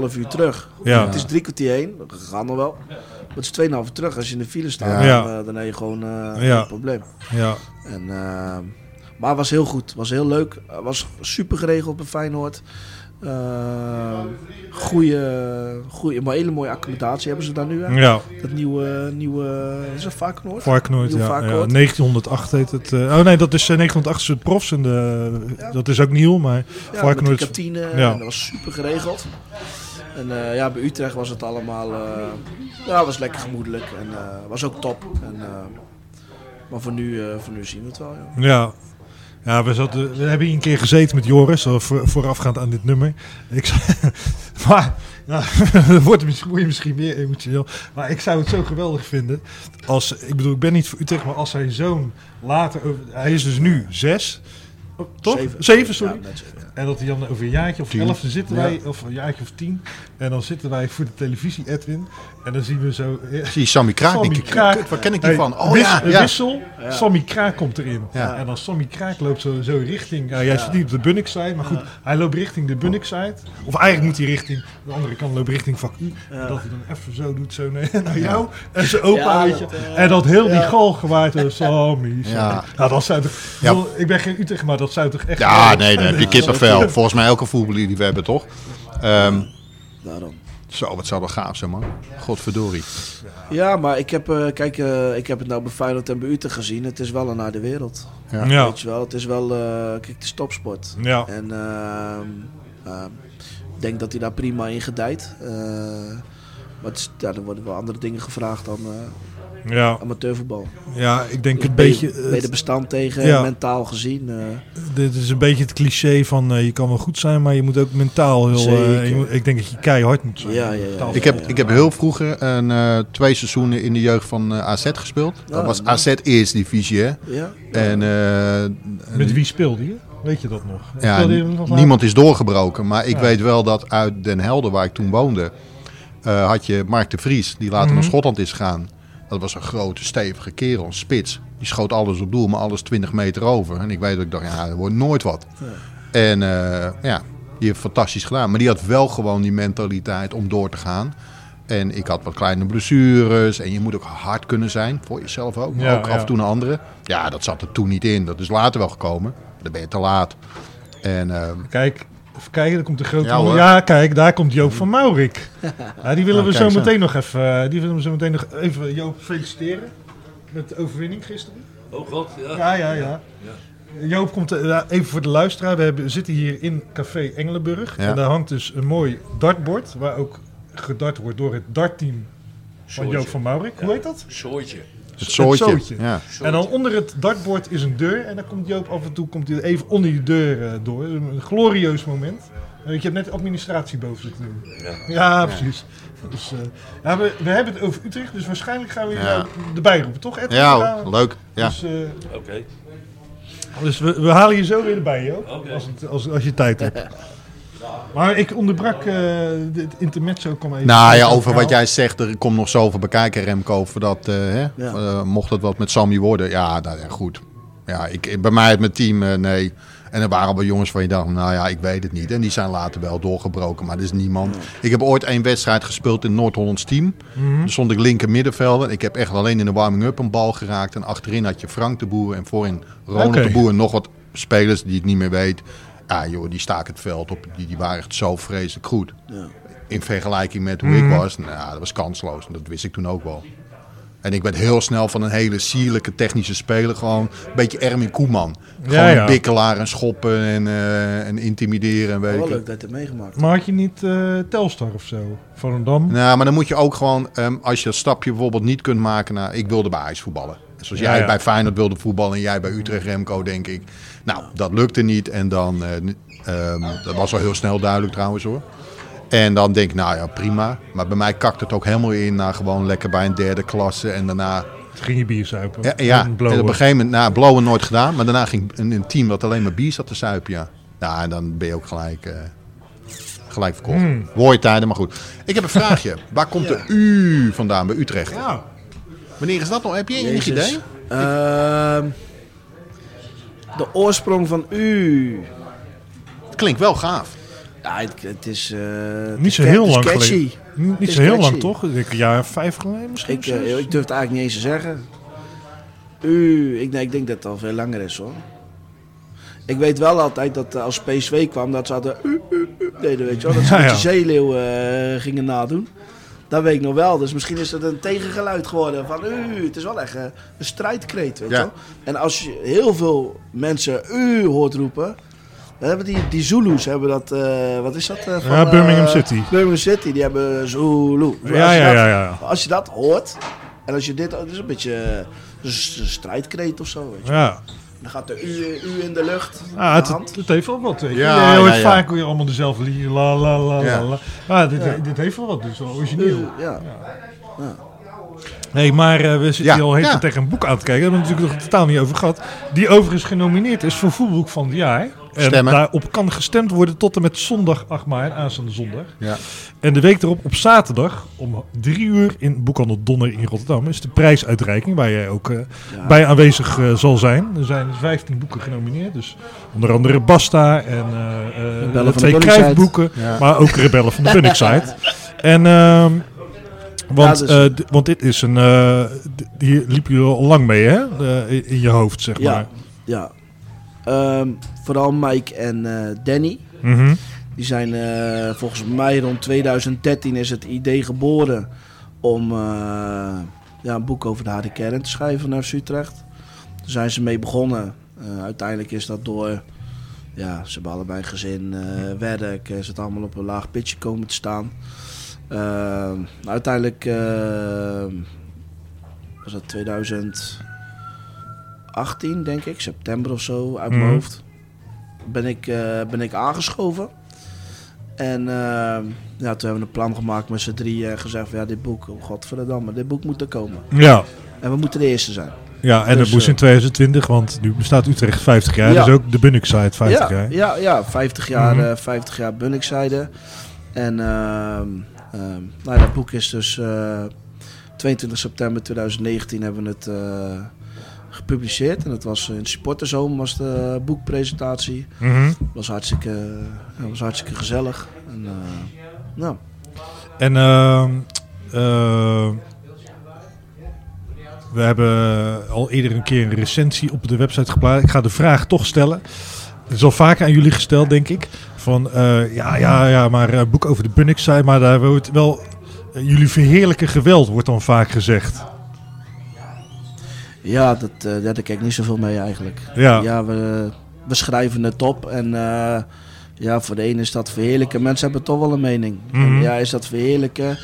2,5 uur terug. Ja. Het is drie kwartier heen, dat gaat nog wel. Het is 2,5 uur terug. Als je in de file staat, Ja. dan, eh, dan heb je gewoon eh, Ja. een probleem. ja. En, eh, maar het was heel goed, het was heel leuk. Het was super geregeld bij Feyenoord. Eh goeie, goeie, maar hele mooie accommodatie hebben ze daar nu. Hè? ja. Dat nieuwe, nieuwe is dat Varkenoord? Varkenoord, ja, ja. Varkenoord. 1908 heet het. oh nee, dat is eh, 1908 is het profs. En de, Ja. Dat is ook nieuw, maar Ja, met Varkenoord... kantine. Ja. En dat was super geregeld. En eh, ja, bij Utrecht was het allemaal... eh, ja, was lekker gemoedelijk. En eh, was ook top. En, maar voor nu, voor nu zien we het wel, ja. Ja. We, we hebben hier een keer gezeten met Joris, voor, voorafgaand aan dit nummer. Ik maar, wordt het misschien, word je misschien meer emotioneel. Maar ik zou het zo geweldig vinden als, ik bedoel, ik ben niet voor Utrecht, maar als zijn zoon later, hij is dus nu zes, oh, toch? Zeven, sorry. Ja, zeven, ja. En dat hij dan over een jaartje of Tien. elf, zitten Ja. wij, of een jaartje of tien, en dan zitten wij voor de televisie, Edwin, en dan zien we zo... eh, Zie je Sammy Kraak? Sammy Kraak. waar ken ik die Hey, van? Oh wis- ja, wissel. Sammy Kraak komt erin. En dan Sammy Kraak loopt zo, zo richting... ja, jij zit niet op de Bunnickside, maar goed, hij loopt richting de Bunnickside. Of eigenlijk moet hij richting... De andere kant loopt richting vak U. Ja. En dat hij dan even zo doet, zo naar, naar jou. En zijn opa, weet je. eh, en dat heel die gal gewaard is. Sammy, Sammy. Ja. Nou, dat bedoel, Ik ben geen Utrecht, maar dat zou toch echt... Ja, nee, je Ja, kippenvel. Volgens mij elke voetballer die we hebben, toch? Ehm, Daarom. zo, wat zou dat gaaf zijn, man. Godverdorie. Ja, maar ik heb, eh, kijk, eh, ik heb het nou bij Feyenoord en bij Utrecht gezien. Het is wel een naar de wereld. Ja. Ja. Weet je wel, het is wel, eh, kijk, het is topsport. Ja. En ehm, ehm, ik denk dat hij daar prima in gedijt. Eh, maar het is, ja, er worden wel andere dingen gevraagd dan eh, Ja, amateurvoetbal. ja, ik denk Dus een ben je- beetje... Ben je er bestand tegen, Ja. mentaal gezien? eh, Dit is een beetje het cliché van eh, je kan wel goed zijn, maar je moet ook mentaal heel. eh, moet- ik denk dat je keihard moet zijn. Ja, ja, ja. Ik heb, ik heb heel vroeger een, eh, twee seizoenen in de jeugd van AZ gespeeld. Dat Ah, was. AZ Eerste Divisie, hè? ja? En, eh, Met wie speelde je? Weet je dat nog? Ja, Speelde je nog later? niemand is doorgebroken. Maar ik Ja. weet wel dat uit Den Helder, waar ik toen woonde, eh, had je Mark de Vries, die later Mhm. naar Schotland is gegaan. Dat was een grote, stevige kerel, een spits. Die schoot alles op doel, maar alles 20 meter over. En ik weet dat ik dacht, ja, er wordt nooit wat. En eh, ja, die heeft fantastisch gedaan. Maar die had wel gewoon die mentaliteit om door te gaan. En ik had wat kleine blessures. En je moet ook hard kunnen zijn, voor jezelf ook. Maar Ja, ook ja. af en toe naar anderen. Ja, dat zat er toen niet in. Dat is later wel gekomen. Dan ben je te laat. En eh, Kijk, even kijken, daar komt de grote. Ja, Ja, kijk, daar komt Joop van Maurik. Ja, die willen Nou, we kijk zo zo. meteen nog even. eh, Die willen we zo meteen nog even Joop feliciteren met de overwinning gisteren. Oh god, ja. Ja, ja, ja. Joop komt eh, even voor de luisteraar. We, hebben, we zitten hier in Café Engelenburg. Ja. En daar hangt dus een mooi dartbord. Waar ook gedart wordt door het dartteam van. Joop van Maurik. Hoe heet dat? Soortje. Het soortje. zootje. Ja. En dan onder het dartbord is een deur. En dan komt Joop af en toe komt hij even onder die deur eh, door. Een glorieus moment. Eh, je hebt net administratie boven zitten doen. Ja. Ja, precies. Dus, eh, ja, we, we hebben het over Utrecht, dus waarschijnlijk gaan we je Ja. nou erbij roepen, toch? Ed? Ja, leuk. Ja. Dus, eh, Oké. dus we, we halen je zo weer erbij, Joop. Als, het, als, als je tijd hebt. Maar ik onderbrak uh, het intermezzo. Kwam even nou ja, over wat jij zegt, er komt nog zoveel bekijken, Remco. Over dat, uh, hè, ja. uh, mocht het wat met Sammy worden. Ja, nou, ja goed. Ja, ik, bij mij het mijn team, nee. En er waren wel jongens van je dacht, nou ja, ik weet het niet. En die zijn later wel doorgebroken, maar er is niemand. Ik heb ooit één wedstrijd gespeeld in Noord-Hollands team. Mm Daar stond ik linker middenvelder. Ik heb echt alleen in de warming-up een bal geraakt. En achterin had je Frank de Boer en voorin Ronald okay. de Boer. En nog wat spelers die ik niet meer weet. Ja, joh, die staken het veld op. Die, die waren echt zo vreselijk goed. Ja. In vergelijking met hoe mm ik was, nou, dat was kansloos. En dat wist ik toen ook wel. En ik werd heel snel van een hele sierlijke technische speler gewoon een beetje Ermin Koeman. Gewoon ja, ja. bikkelaar en schoppen en, uh, en intimideren. En weet wel leuk dat je het meegemaakt Maar had je niet uh, Telstar of zo? Van een dam? Nou, maar dan moet je ook gewoon, um, als je dat stapje bijvoorbeeld niet kunt maken naar... Ik wilde bij IJs voetballen. Zoals jij bij Feyenoord wilde voetballen en jij bij Utrecht Remco, denk ik. Nou, dat lukte niet. En dan, uh, um, dat was al heel snel duidelijk trouwens hoor. En dan denk ik, nou ja, prima. Maar bij mij kakt het ook helemaal in naar gewoon lekker bij een derde klasse. En daarna... Ging je bier zuipen? Ja, ja. en op een gegeven moment, nou, blowen nooit gedaan. Maar daarna ging een, een team dat alleen maar bier zat te zuipen, ja. Nou, en dan ben je ook gelijk, uh, gelijk verkocht. Mm. Mooie tijden, maar goed. Ik heb een vraagje. Waar komt de U vandaan bij Utrecht? Ja. Wanneer is dat nog? Heb je enig idee? Uh, de oorsprong van U. Het klinkt wel gaaf. Ja, het, het is... Uh, niet zo heel lang geleden. Niet zo heel lang toch? Ik, een jaar vijf geleden misschien? Ik, uh, ik durf het eigenlijk niet eens te zeggen. U, ik, nee, ik denk dat het al veel langer is hoor. Ik weet wel altijd dat uh, als PSV kwam, dat ze hadden u, u, u deden, weet je wel. Dat ze ja, ja. zeeleeuw uh, gingen nadoen. Dat weet ik nog wel. Dus misschien is het een tegengeluid geworden van u. Het is wel echt een strijdkreet, weet je wel. En als je heel veel mensen u hoort roepen, we hebben die, die Zulus hebben dat, uh, wat is dat? Uh, van, ja, Birmingham uh, City. Birmingham City, die hebben Zulu. Dus ja, ja, ja, ja. Als je dat hoort, en als je dit, het is een beetje een strijdkreet of zo, weet je. Ja. Dan gaat de U, U in de lucht. Ah, het, het, heeft wel wat. Ja, je hoort ja, ja. vaak weer allemaal dezelfde la la la la la. Ah, dit, dit heeft wel wat, dus origineel. ja. ja. Nee, maar uh, we zitten ja, hier al heel ja. tegen een boek aan te kijken. Daar hebben we natuurlijk nog totaal niet over gehad. Die overigens genomineerd is voor voetbalboek van het jaar. En Stemmen. daarop kan gestemd worden tot en met zondag 8 maart, aanstaande zondag. Ja. En de week erop, op zaterdag, om drie uur in Boekhandel Donner in Rotterdam, is de prijsuitreiking, waar jij ook uh, ja. bij aanwezig uh, zal zijn. Er zijn 15 boeken genomineerd, dus onder andere Basta en uh, twee krijtboeken, ja. maar ook Rebellen van de Bunnickside. en... Uh, want, ja, dus, want dit is een. hier liep je al lang mee, hè? in je hoofd, zeg ja, maar. Ja, Um, vooral Mike en uh, Danny. Mm -hmm. Die zijn uh, volgens mij rond 2013 is het idee geboren om uh, ja, een boek over de harde kern te schrijven naar Utrecht. Daar zijn ze mee begonnen. uiteindelijk is dat door, ja, ze hebben allebei gezin, werk, is het allemaal op een laag pitje komen te staan. Ehm, uiteindelijk was dat 2000. 18, denk ik, september of zo, uit mijn mm. hoofd, ben ik, uh, ben ik aangeschoven. En uh, ja, toen hebben we een plan gemaakt met z'n drieën en gezegd van ja, dit boek, oh godverdamme, dit boek moet er komen. Ja. En we moeten de eerste zijn. Ja, en dus, dat moest in 2020, want nu bestaat Utrecht 50 jaar, ja. dus ook de Bunnickside 50 ja, jaar. Ja, ja 50 jaar, mm -hmm. uh, 50 jaar Bunnickside. En nou, dat boek is dus 22 september 2019 hebben we het gepubliceerd. En dat was in Supporterzoom was de boekpresentatie. Mm -hmm. was, hartstikke, was hartstikke gezellig. En, uh, nou. en uh, uh, we hebben al eerder een keer een recensie op de website geplaatst. Ik ga de vraag toch stellen. Het is al vaker aan jullie gesteld, denk ik. Van ja, ja, ja, maar boek over de Bunnik zei, maar daar wordt wel. jullie verheerlijke geweld, wordt dan vaak gezegd. Ja, dat, uh, daar kijk ik niet zoveel mee eigenlijk. Ja, ja we, we schrijven het op en uh, ja, voor de ene is dat verheerlijken. Mensen hebben toch wel een mening. Mm -hmm. ja, is dat verheerlijken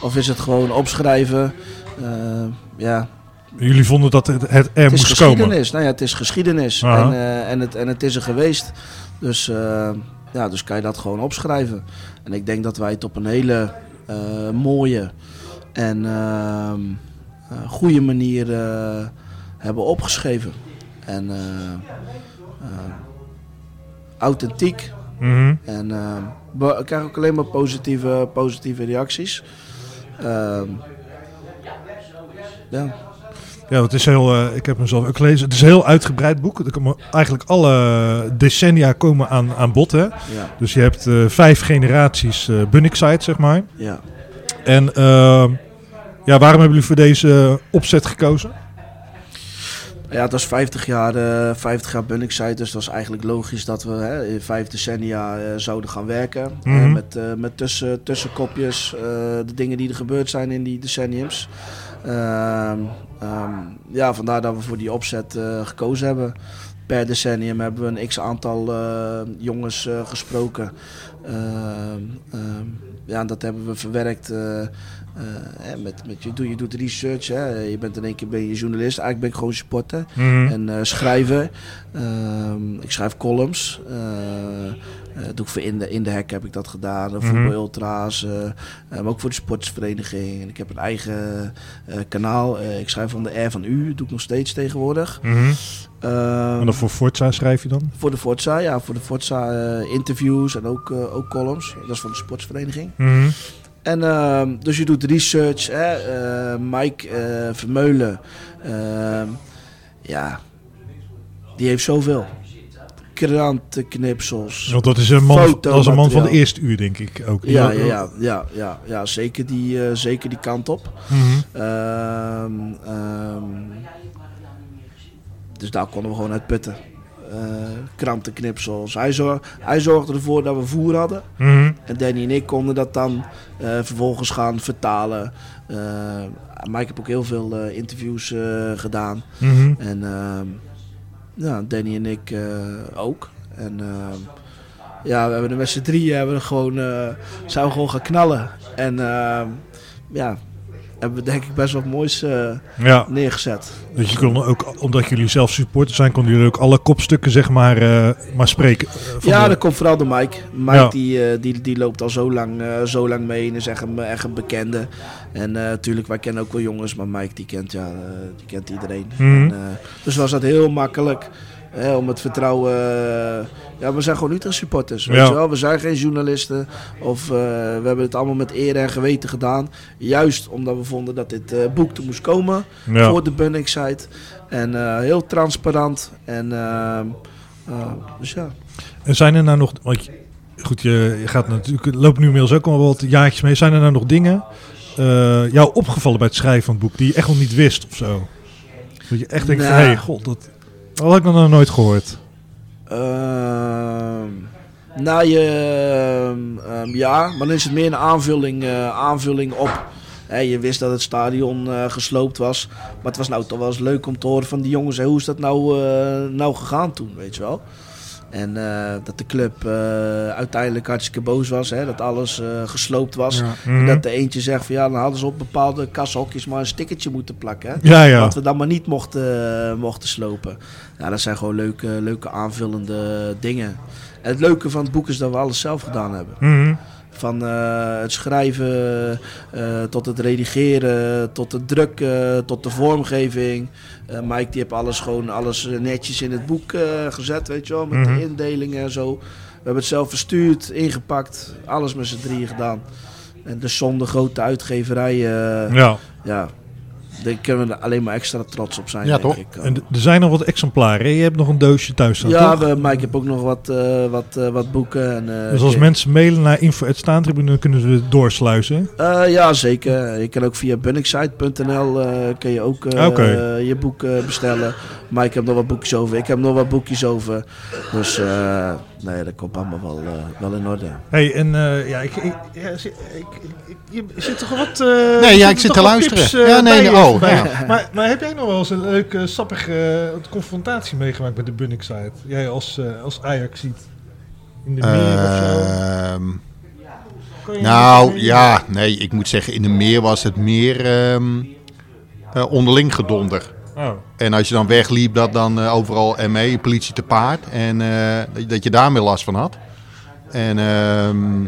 of is het gewoon opschrijven? Uh, ja. Jullie vonden dat het, het er het moest is geschiedenis. Nou ja, het is geschiedenis en, en, het, en het is er geweest. Dus, ja, dus kan je dat gewoon opschrijven. En ik denk dat wij het op een hele mooie en ehm, goede manier hebben opgeschreven. En uh, uh, authentiek Mhm. En ehm, we ik krijg ook alleen maar positieve, positieve reacties. Ehm, ja. Ja, het is heel, eh, ik heb hem zelf ook gelezen. Het is een heel uitgebreid boek. Er komen eigenlijk alle decennia komen aan, aan bod. Hè? Ja, Dus je hebt eh, vijf generaties eh Bunnickside, zeg maar. ja. En ehm, ja, waarom hebben jullie voor deze opzet gekozen? Ja, het was 50 jaar, eh 50 jaar Bunningside, dus het was eigenlijk logisch dat we hè, in vijf decennia eh, zouden gaan werken. Mhm. Eh, met eh, met tussen, tussenkopjes, de dingen die er gebeurd zijn in die decenniums. Ehm, ehm, ja, vandaar dat we voor die opzet gekozen hebben. Per decennium hebben we een x aantal eh, jongens gesproken. Ehm, ja, en dat hebben we verwerkt. Eh, hè, met, met, je, doet, je doet research, hè. je bent in één keer ben je journalist. Eigenlijk ben ik gewoon supporter Mhm. en eh, schrijver. Ehm, ik schrijf columns. eh, doe ik voor in de, in de hek heb ik dat gedaan. Mhm. Voetbal ultra's. maar ook voor de sportsvereniging. En ik heb een eigen kanaal. Ik schrijf van de R van U. Dat doe ik nog steeds tegenwoordig. Mhm. Ehm, En dan voor Forza schrijf je dan? voor de Forza, ja. Voor de Forza interviews en ook, ook columns. Dat is van de sportsvereniging. En ehm, dus je doet research. Hè? eh, Mike eh, Vermeulen. ehm, ja, die heeft zoveel. Krantenknipsels. Want dat is een man, dat is een man van de eerste uur, denk ik ook. Ja, ja, ja, ja, ja, ja zeker, die, eh, zeker die kant op. Ehm, dus daar konden we gewoon uit putten. Eh, krantenknipsels. Hij, zorg, hij zorgde ervoor dat we voer hadden. Mhm. En Danny en ik konden dat dan eh, vervolgens gaan vertalen. Eh maar ik heb ook heel veel interviews gedaan. Mhm. En ehm, ja, Danny en ik ook. En ehm, ja, we hebben er met z'n drieën hebben we gewoon, zijn we gewoon gaan knallen. En ehm, ja, hebben we denk ik best wat moois eh, Ja, neergezet. dus je kon ook, omdat jullie zelf supporters zijn, konden jullie ook alle kopstukken zeg maar, eh, maar spreken. eh, Ja, de- dat komt vooral door Mike. Mike Ja. die, die, die loopt al zo lang, zo lang mee en is echt een, echt een bekende. En natuurlijk, wij kennen ook wel jongens, maar Mike die kent, ja, die kent iedereen. Mhm. En, dus was dat heel makkelijk hè, om het vertrouwen... eh, ja, we zijn gewoon Utrecht supporters, weet Ja. je wel. We zijn geen journalisten of eh, we hebben het allemaal met eer en geweten gedaan. Juist omdat we vonden dat dit eh, boek er moest komen ja. voor de Bunning site. En heel transparant. En dus ja. En zijn er nou nog, want je- goed, je, je gaat natuurlijk, lopen nu inmiddels ook al wat jaartjes mee. Zijn er nou nog dingen jou opgevallen bij het schrijven van het boek die je echt nog niet wist of zo? Dat je echt denkt van, Nou. hé, hey, god, dat, dat had ik nog nooit gehoord. Ehm, nou, je, ehm, ehm, ja, maar dan is het meer een aanvulling, eh, aanvulling op. Je wist dat het stadion eh, gesloopt was. Maar het was nou toch wel eens leuk om te horen van die jongens. Hoe is dat nou, eh, nou gegaan toen, weet je wel? En eh, dat de club eh, uiteindelijk hartstikke boos was. Hè, dat alles eh, gesloopt was. Mhm. En dat de eentje zegt van ja, dan hadden ze op bepaalde kashokjes maar een stickertje moeten plakken. Hè? Ja, ja. Dat we dan maar niet mochten, mochten slopen. Ja, dat zijn gewoon leuke, leuke aanvullende dingen. En het leuke van het boek is dat we alles zelf gedaan hebben. Mhm. Van eh, het schrijven, eh, tot het redigeren, tot het drukken, tot de vormgeving. Eh, Mike die heeft alles gewoon alles netjes in het boek gezet, weet je wel. Met Mhm. de indelingen en zo. We hebben het zelf verstuurd, ingepakt. Alles met z'n drieën gedaan. En dus zonder grote uitgeverij, Ja. ja, daar kunnen we er alleen maar extra trots op zijn, Ja, denk toch? ik. En d- er zijn nog wat exemplaren. hè? Je hebt nog een doosje thuis staan, ja, toch? we, maar ik heb ook nog wat, eh, wat, eh, wat boeken. En, eh, Dus als ik- mensen mailen naar info.staantribune, dan kunnen ze doorsluizen. Eh, ja, zeker. Je kan ook via bunningsite.nl eh kun je ook eh, je boek eh, bestellen. Maar ik heb nog wat boekjes over. Ik heb nog wat boekjes over. Dus eh, nee, dat komt allemaal wel, eh, wel in orde. hey, en eh, ja, ik, ik, ja, ik, ik, je zit toch wat... eh, Nee, ja, ik zit te luisteren. tips, Ja, nee, oh, ja. Maar, maar heb jij nog wel eens een leuke, sappige confrontatie meegemaakt met de Bunningside? Jij als, eh, als Ajax ziet in de meer of zo? Ehm, nou, ja, nee, ik moet zeggen, in de meer was het meer ehm, eh, onderling gedonder. Oh. En als je dan wegliep, dat dan eh, overal ME, politie te paard. En eh, dat- je daar meer last van had. En ehm,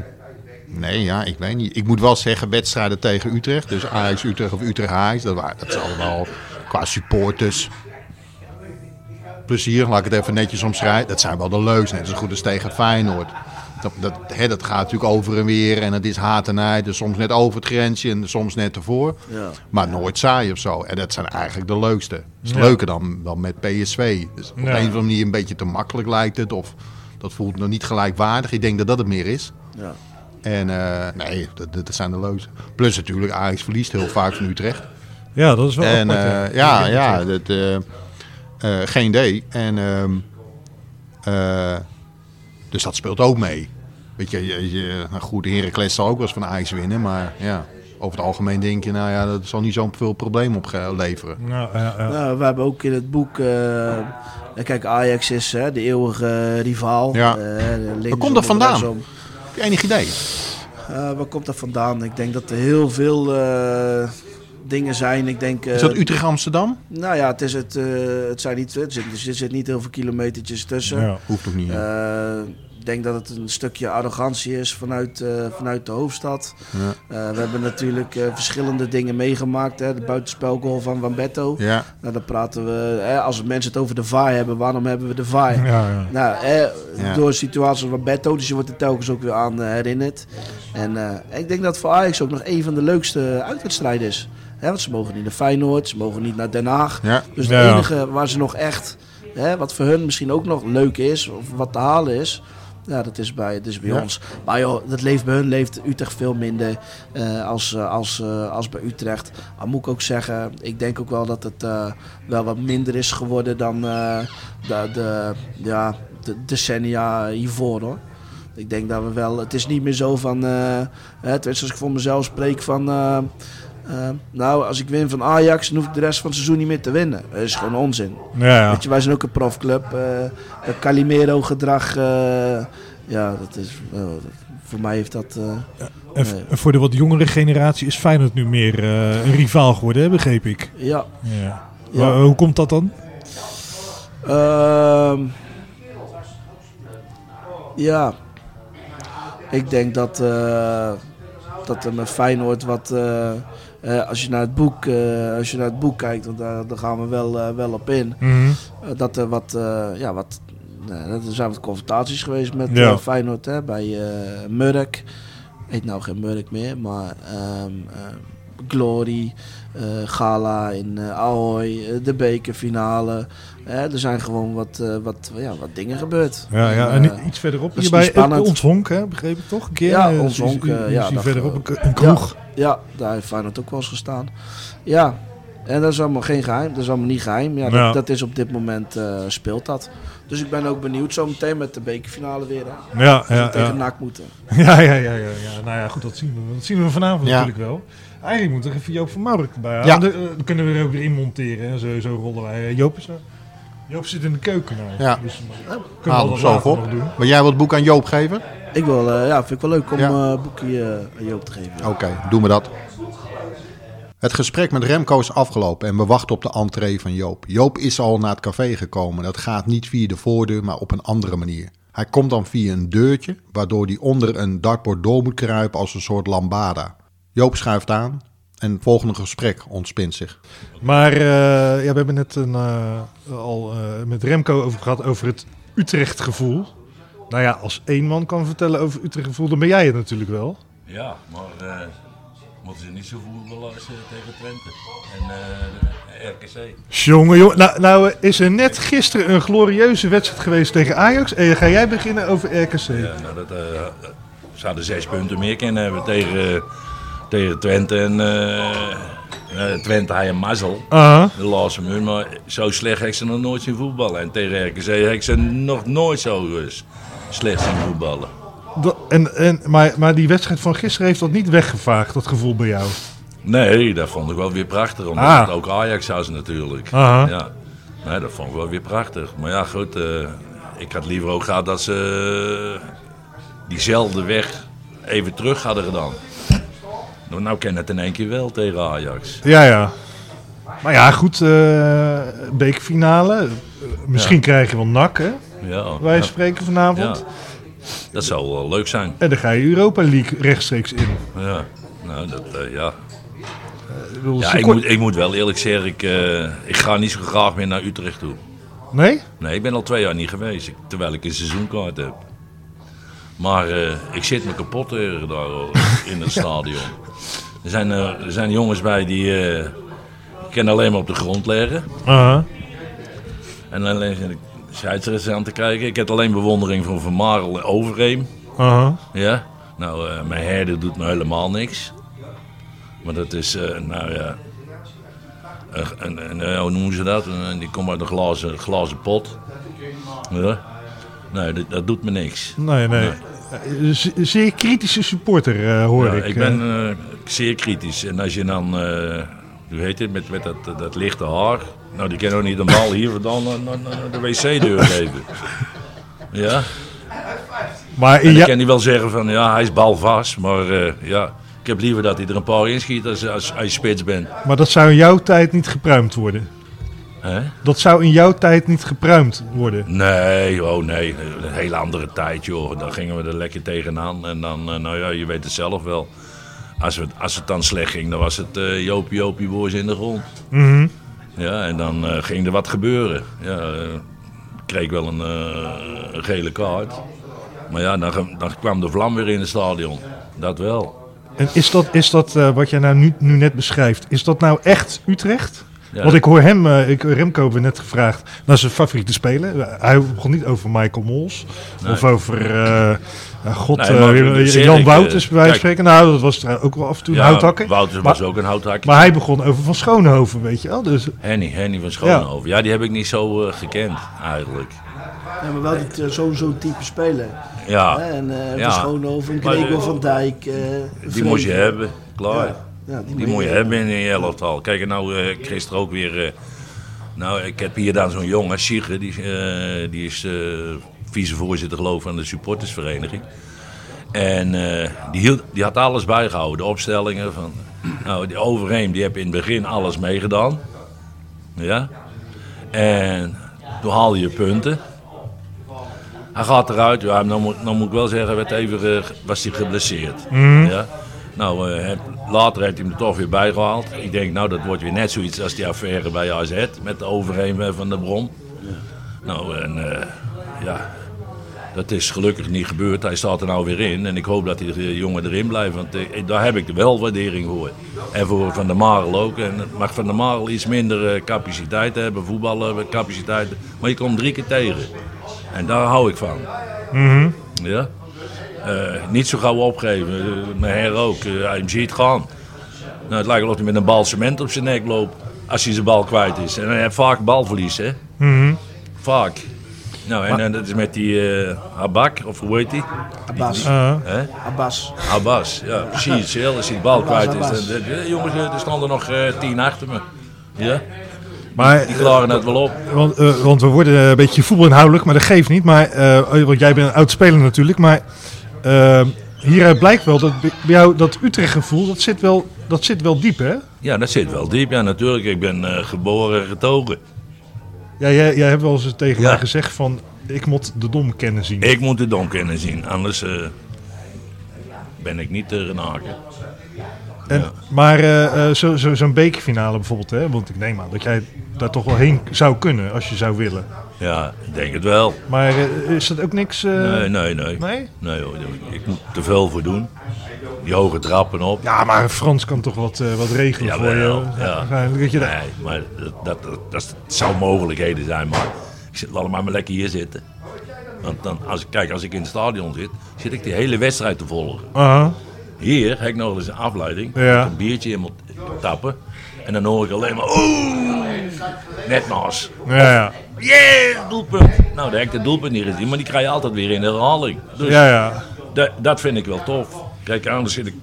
nee, ja, ik weet niet. Ik moet wel zeggen, wedstrijden tegen Utrecht. Dus Ajax Utrecht of Utrecht Ajax. Dat, waren, dat is allemaal qua supporters. Plezier, laat ik het even netjes omschrijven. Dat zijn wel de leukste. Net zo goed als tegen Feyenoord. Dat, dat, hè, dat gaat natuurlijk over en weer en het is haat en nijd. Dus soms net over het grensje en soms net ervoor. Ja. Maar nooit saai of zo. En dat zijn eigenlijk de leukste. Dat is Ja. leuker dan, dan met PSV. Dus op Ja. een of andere manier een beetje te makkelijk lijkt het. Of dat voelt nog niet gelijkwaardig. Ik denk dat dat het meer is. Ja. En eh, nee, dat, dat zijn de leukste. Plus natuurlijk, Ajax verliest heel vaak van Utrecht. Ja, dat is wel En apart, eh, ja, ja, dat, eh, eh, geen idee. En, ehm, eh, dus dat speelt ook mee. Weet je, je, je nou goed, Heracles zal ook wel eens van Ajax winnen. Maar ja, over het algemeen denk je, nou ja, dat zal niet zo'n veel probleem opleveren. Nou, ja, ja. Nou, we hebben ook in het boek. eh, kijk, Ajax is hè, de eeuwige rivaal. Ja. Eh, Waar komt dat vandaan? Heb je enig idee? Eh, waar komt dat vandaan? Ik denk dat er heel veel eh, dingen zijn. Ik denk, eh, Is dat Utrecht-Amsterdam? Nou ja, het, is het, eh, het zijn niet, er zit, er zit niet heel veel kilometertjes tussen. Ja. Hoeft ook niet. Eh, ik denk dat het een stukje arrogantie is vanuit, eh, vanuit de hoofdstad. Ja. Eh, we hebben natuurlijk eh, verschillende dingen meegemaakt. Hè? De buitenspelgoal van Van Betto. Ja, Nou, dan praten we, hè, als mensen het over de VAR hebben, waarom hebben we de VAR? Ja, ja. Nou, hè, door situaties van Betto, dus je wordt er telkens ook weer aan eh, herinnerd. En eh, ik denk dat voor Ajax ook nog een van de leukste uitwedstrijden is. Hè, want ze mogen niet naar Feyenoord, ze mogen niet naar Den Haag. ja. Dus het Ja. enige waar ze nog echt, hè, wat voor hun misschien ook nog leuk is, of wat te halen is, ja, dat is bij, dat is bij Ja. ons. Maar joh, dat leeft bij hun leeft Utrecht veel minder eh, als, eh, als, eh, als bij Utrecht. Maar moet ik ook zeggen, ik denk ook wel dat het wel wat minder is geworden dan de, de, ja, de decennia hiervoor hoor. Ik denk dat we wel, het is niet meer zo van, hè, tenminste als ik voor mezelf spreek van... eh, eh, nou, als ik win van Ajax, dan hoef ik de rest van het seizoen niet meer te winnen. Dat is gewoon onzin. Ja, ja. Weet je, wij zijn ook een profclub. het Calimero-gedrag, eh, ja, dat is, eh, voor mij heeft dat... eh, En, v- nee. en voor de wat jongere generatie is Feyenoord nu meer een rivaal geworden, hè, begreep ik. ja, Ja. Ja. Maar hoe komt dat dan? Ehm, ja, ik denk dat, dat er met Feyenoord wat... eh, als, je naar het boek, eh, als je naar het boek kijkt, want daar, daar gaan we wel, eh, wel op in. Mhm. Dat er wat, ja, wat, er zijn wat confrontaties geweest met Ja. Feyenoord hè, bij Murk. Heet nou geen Murk meer, maar eh, Glory, Gala in eh Ahoy, eh, de bekerfinale. Eh, er zijn gewoon wat, eh, wat, ja, wat dingen gebeurd. Ja, ja. En, En eh, iets verderop, dat is hier bij niet spannend. ons honk, hè, begreep ik toch? Een keer? Ja, Eh, ons honk, eh, ja, verderop een, kroeg. Ja, daar heeft Feyenoord ook wel eens gestaan. Ja, en dat is allemaal geen geheim. Dat is allemaal niet geheim. Ja, dat, Ja. dat is op dit moment eh, speelt dat. Dus ik ben ook benieuwd zometeen met de bekerfinale weer. Hè. Ja, we ja, tegen ja. NAC moeten. Ja, ja, ja, ja, ja. Nou ja, goed, dat zien we. Dat zien we vanavond Ja. natuurlijk wel. Eigenlijk moet er even Joop van Maurik erbij halen. Ja. Dan, eh, dan kunnen we er ook weer in monteren. En zo, zo rollen wij. Eh, Joop, is er. Joop zit in de keuken. Nou. Ja. Dus, eh, kunnen we Haal dat zo op. doen. Maar jij wilt het boek aan Joop geven? Ik wil, eh, ja, vind ik wel leuk om Ja. eh, een boekje aan Joop te geven. Oké, doen we dat. Het gesprek met Remco is afgelopen en we wachten op de entree van Joop. Joop is al naar het café gekomen. Dat gaat niet via de voordeur, maar op een andere manier. Hij komt dan via een deurtje, waardoor hij onder een dartboard door moet kruipen als een soort lambada. Joop schuift aan en het volgende gesprek ontspint zich. Maar eh, ja, we hebben net een, eh, al eh, met Remco over gehad over het Utrecht-gevoel. Nou ja, als één man kan vertellen over Utrecht-gevoel, dan ben jij het natuurlijk wel. Ja, maar eh, moeten ze niet zo voetballen als eh, tegen Twente en eh, RKC. Jongen, jongen. Nou, nou is er net gisteren een glorieuze wedstrijd geweest tegen Ajax. En ga jij beginnen over RKC? Ja, nou, dat, eh, hadden zes punten meer kunnen hebben tegen, eh, tegen Twente. En eh, eh, Twente had een mazzel, Aha. de laatste minuut. Maar zo slecht heb ik ze nog nooit zien voetballen. En tegen RKC heb ik ze nog nooit zo eh, slecht zien voetballen. Dat- en, en, maar, maar die wedstrijd van gisteren heeft dat niet weggevaagd, dat gevoel bij jou. Nee, dat vond ik wel weer prachtig. Omdat Ah. het ook Ajax was natuurlijk. Aha. Ja, nee, dat vond ik wel weer prachtig. Maar ja, goed, eh, ik had liever ook gehad dat ze eh, diezelfde weg even terug hadden gedaan. Nou, nou ken het in één keer wel tegen Ajax. Ja, ja. Maar ja, goed, bekerfinale. Eh, misschien krijg je wel nak, hè? Ja, Wij ja, spreken vanavond. ja. Dat zou wel leuk zijn. En dan ga je Europa League rechtstreeks in. Ja, nou, dat, eh, ja. Ik bedoel, ja ik, moet, ik moet wel eerlijk zeggen, ik, eh, ik ga niet zo graag meer naar Utrecht toe. Nee? Nee, ik ben al twee jaar niet geweest, ik- terwijl ik een seizoenkaart heb. Maar eh, ik zit me kapot daar in het stadion. Er zijn, eh, er zijn jongens bij die eh kunnen alleen maar op de grond liggen. Aha. En alleen zit aan te kijken. Ik heb alleen bewondering voor Van Marel en Overheem. Aha. Ja. Nou, eh, mijn herder doet me helemaal niks. Maar dat is, eh, nou ja... Een, een, eh, hoe noemen ze dat? Een- die komt uit een glazen, glazen pot. Ja. Nee, dat, dat doet me niks. Nee, nee. Zeer kritische supporter, hoor Ja, ik. ik ben zeer kritisch. En als je dan, hoe heet het, met, met dat, dat lichte haar. Nou, die kan ook niet een bal hier dan naar, naar, naar de wc-deur geven. Ja, maar dan jou- kan hij wel zeggen van, ja, hij is balvast. Maar eh, ja, ik heb liever dat hij er een paar inschiet als, als, als je spits bent. maar dat zou in jouw tijd niet gepruimd worden. Hè? Dat zou in jouw tijd niet gepruimd worden. Nee, oh nee, een hele andere tijd joh. Dan gingen we er lekker tegenaan. En dan, eh, nou ja, je weet het zelf wel. Als het, als het dan slecht ging, dan was het eh Jopie Jopie boys in de grond. Mhm. Ja, en dan eh, ging er wat gebeuren. Ja, eh, ik kreeg wel een, een gele kaart. Maar ja, dan, dan kwam de vlam weer in het stadion. Dat wel. En is dat, is dat wat jij nou nu, nu net beschrijft, is dat nou echt Utrecht? Ja, Want ik hoor hem, ik, Remco hebben we net gevraagd naar zijn favoriete speler. Hij begon niet over Michael Mols. Nee. Of over, eh, god, Nee, eh, maar Jan ik, Wouters eh, bij wijze spreken. Nou, dat was ook wel af en toe een ja, houthakker. Wouters Maar- was ook een houthakker. Maar hij begon over Van Schoonhoven, weet je wel. Dus, Henny, Henny van Schoonhoven. Ja. die heb ik niet zo eh, gekend eigenlijk. Ja, maar wel dit, eh, zo'n zo'n type speler. Ja, En eh Ja. Van Schoonhoven, Gregor eh, van Dijk. eh, die moest je hebben. Klaar. Ja, ja, Die moet je hebben in je elftal. Kijk, nou eh gisteren ook weer... eh, nou, ik heb hier dan zo'n jongen, Sigge, die, eh, die is eh, vicevoorzitter geloof ik van de supportersvereniging. En eh, die, hield, die had alles bijgehouden, de opstellingen van... Nou, die Overheem, die heb in het begin alles meegedaan. Ja. En toen haalde je punten. Hij gaat eruit. Ja, nou, moet, nou moet ik wel zeggen, werd even, eh, was hij geblesseerd. Ja. Nou, eh, later heeft hij hem er toch weer bijgehaald. Ik denk, nou, dat wordt weer net zoiets als die affaire bij AZ met de overheen van de bron. Nou, en ja, dat is gelukkig niet gebeurd. Hij staat er nou weer in en ik hoop dat die eh, jongen erin blijft, want eh, daar heb ik wel waardering voor. En voor Van der Marel ook. En het mag Van der Marel iets minder eh, capaciteit hebben, voetballen capaciteit, maar je komt drie keer tegen. En daar hou ik van. Ja? Eh, niet zo gauw opgeven. Mijn her ook. Eh, hij ziet gaan. Nou, het lijkt wel of hij met een bal cement op zijn nek loopt. Als hij zijn bal kwijt is. En hij heeft vaak balverlies, hè? Vaak. Nou, en, en dat is met die eh Habak, of hoe heet die? Abbas. eh, Hè? Abbas. Abbas, ja, precies. hetzelfde. Als hij de bal Abbas, kwijt is. Dan- dan- eh, jongens, eh, er stonden nog eh, tien achter me. Ja, maar, die klaren het wel op. want, eh, want we worden een beetje voetbalinhoudelijk, maar dat geeft niet. Maar, eh, want jij bent een oud speler natuurlijk. Maar eh, hieruit blijkt wel dat bij jou dat Utrecht gevoel, dat zit wel, dat zit wel diep hè? Ja, dat zit wel diep. Ja, natuurlijk. Ik ben eh, geboren en getogen. Ja, jij, jij hebt wel eens tegen Ja. mij gezegd van, ik moet de dom kennen zien. Ik moet de dom kunnen zien, anders eh, ben ik niet te renaken. En, Ja. Maar eh, eh, zo- zo- zo'n bekerfinale bijvoorbeeld, hè? want ik neem aan dat jij daar toch wel heen zou kunnen als je zou willen. Ja, ik denk het wel. Maar eh, is dat ook niks... eh, Nee, nee, nee. Nee? Nee, hoor, ik moet te veel voor doen. Die hoge trappen op. Ja, maar Frans kan toch wat, eh, wat regelen voor je. Jawel, ja. Waarschijnlijk dat je Nee, maar dat, dat, dat, dat zou mogelijkheden zijn, maar ik zit, laat maar maar lekker hier zitten. Want dan, als ik, kijk, als ik in het stadion zit, zit ik die hele wedstrijd te volgen. Aha. Hier heb ik nog eens een afleiding. Ja. Een biertje in moet tappen. En dan hoor ik alleen maar, oeh, net naast. Ja, ja. Yeah, doelpunt. Nou, daar heb ik de doelpunt niet gezien, maar die krijg je altijd weer in de herhaling. Dus Ja, ja. da- dat vind ik wel tof. Kijk, anders zit ik,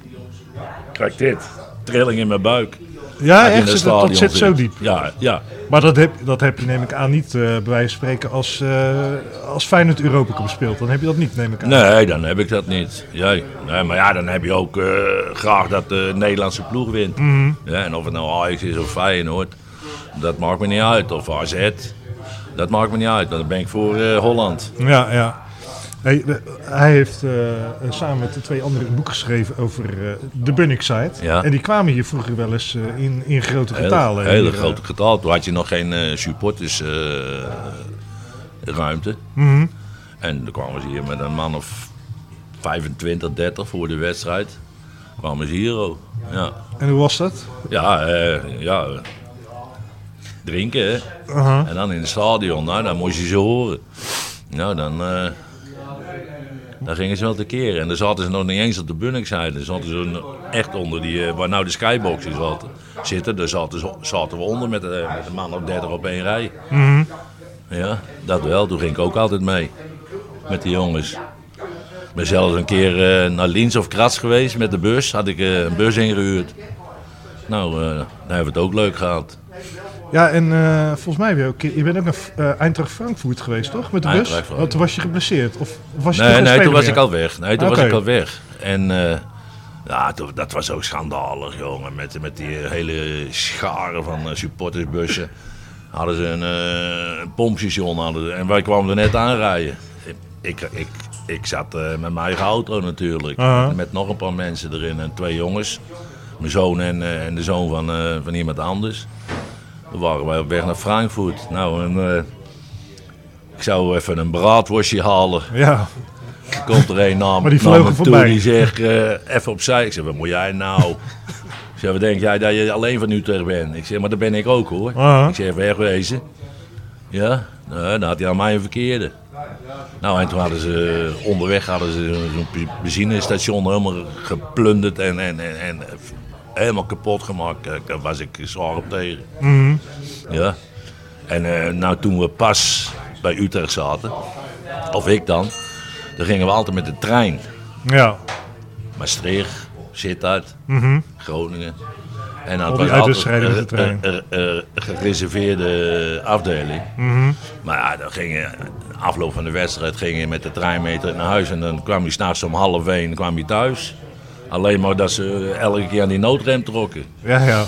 kijk dit, trilling in mijn buik. Ja, echt, zit, dat, zit zo diep. Ja, ja. Maar dat heb, dat heb je neem ik aan niet, eh bij wijze van spreken, als, eh als Feyenoord Europa Cup speelt. Dan heb je dat niet, neem ik aan. Nee, dan heb ik dat niet. Jij. Nee, maar ja, dan heb je ook eh, graag dat de Nederlandse ploeg wint. Mhm. Ja, en of het nou Ajax is of Feyenoord, dat maakt me niet uit. Of AZ, dat maakt me niet uit. Dan ben ik voor Holland. Ja, ja. We- hij heeft eh, samen met de twee anderen een boek geschreven over eh, de Bunnik site. Ja. En die kwamen hier vroeger wel eens eh, in, in grote getalen. hele Hier, eh, grote getal. Toen had je nog geen eh, supporters eh, ruimte. mhm. En dan kwamen ze hier met een man of 25, 30 voor de wedstrijd kwamen ze hier ook. Ja, En hoe was dat? ja, ja. drinken hè. En dan in het stadion, nou, dan moest je ze horen. Nou, dan, eh, dan gingen ze wel tekeer. En dan zaten ze nog niet eens op de Bunningside. Dan zaten ze echt onder die, eh, waar nou de skyboxes zaten, zitten. Daar zaten, ze- zaten we onder met, eh, met een man of 30 op één rij. Mhm. Ja, dat wel. Toen ging ik ook altijd mee. Met die jongens. Ik ben zelfs een keer eh, naar Liens of Kras geweest met de bus. Had ik eh, een bus ingehuurd. Nou, eh dan hebben we het ook leuk gehad. Ja, en eh, volgens mij ben je ook... Je bent ook naar eh Eintracht Frankfurt geweest, toch? Met de bus? Oh, toen was je geblesseerd? Of was je Nee, nee, toen was ik al weg. Nee, toen Oké. was ik al weg. En eh, ja, toen- dat was ook schandalig, jongen. Met, met die hele scharen van supportersbussen. Hadden ze een, een pompstation. Hadden ze, en wij kwamen er net aanrijden. Ik, ik, ik zat met mijn eigen auto natuurlijk. Met nog een paar mensen erin en twee jongens. Mijn zoon en, en de zoon van, van iemand anders. Toen waren wij op weg naar Frankfurt. Nou, en, eh, ik zou even een braadworstje halen. Ja, Er komt er een naam, Maar die vlogen me toe voorbij. die zegt eh, even opzij. Ik zeg, wat moet jij nou? ik zeg, wat denk jij dat je alleen van Utrecht bent? Ik zeg, maar dat ben ik ook hoor. Aha. Ik zeg, wegwezen. Ja, nou, dan had hij aan mij een verkeerde. Nou, en toen hadden ze onderweg hadden ze zo'n benzinestation helemaal geplunderd en, en, en, en helemaal kapot gemaakt. Daar was ik zwaar op tegen. Mhm. Ja. En eh, nou, toen we pas bij Utrecht zaten, of ik dan, dan gingen we altijd met de trein. ja. Maastricht, Sittard, Mhm. Groningen. En dan was altijd een- een- een- gereserveerde afdeling. Mhm. Maar ja, dan ging je, afloop van de wedstrijd ging je met de trein mee naar huis. En dan kwam je s'nachts om half één kwam je thuis. Alleen maar dat ze elke keer aan die noodrem trokken. Ja, ja.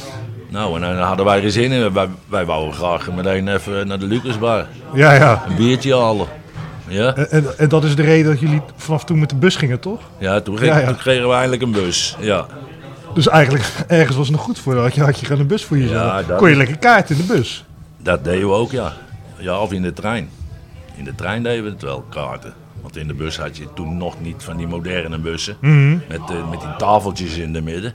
Nou, en dan hadden wij er zin in. Wij, wij wouden graag meteen even naar de Lucasbar. Ja, ja. Een biertje halen. Ja, En, en, en dat is de reden dat jullie vanaf toen met de bus gingen, toch? ja, toen, ging- Ja, ja. toen kregen we eindelijk een bus. Ja, Dus eigenlijk, ergens was het nog goed voor. Had je, had je gewoon een bus voor jezelf. Ja, dat Kon je lekker kaart in de bus. dat deden we ook, ja. Ja, of in de trein. In de trein deden we het wel, kaarten. Want in de bus had je toen nog niet van die moderne bussen. Mhm. Met, eh, met die tafeltjes in de midden.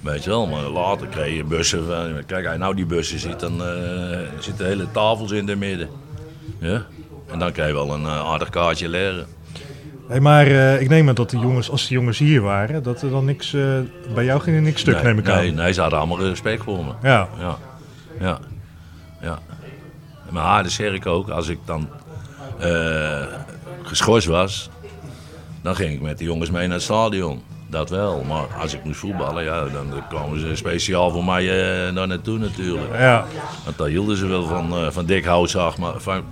Weet je wel, maar later kreeg je bussen van... Kijk, als je nou die bussen ziet, dan eh, zitten hele tafels in de midden. Ja? En dan krijg je wel een eh, aardig kaartje leren. Hey, maar ik neem aan dat de jongens, als de jongens hier waren, dat er dan niks, bij jou ging er niks stuk, nee, neem ik aan. nee, nee, ze hadden allemaal respect voor me. Ja, Ja, ja, ja. Maar zeg ik ook, als ik dan geschorst was, dan ging ik met de jongens mee naar het stadion. Dat wel, maar als ik moest voetballen, ja, dan kwamen ze speciaal voor mij eh daar naartoe natuurlijk. ja. Want daar hielden ze wel van, eh, van dik hout, zaag maar, van,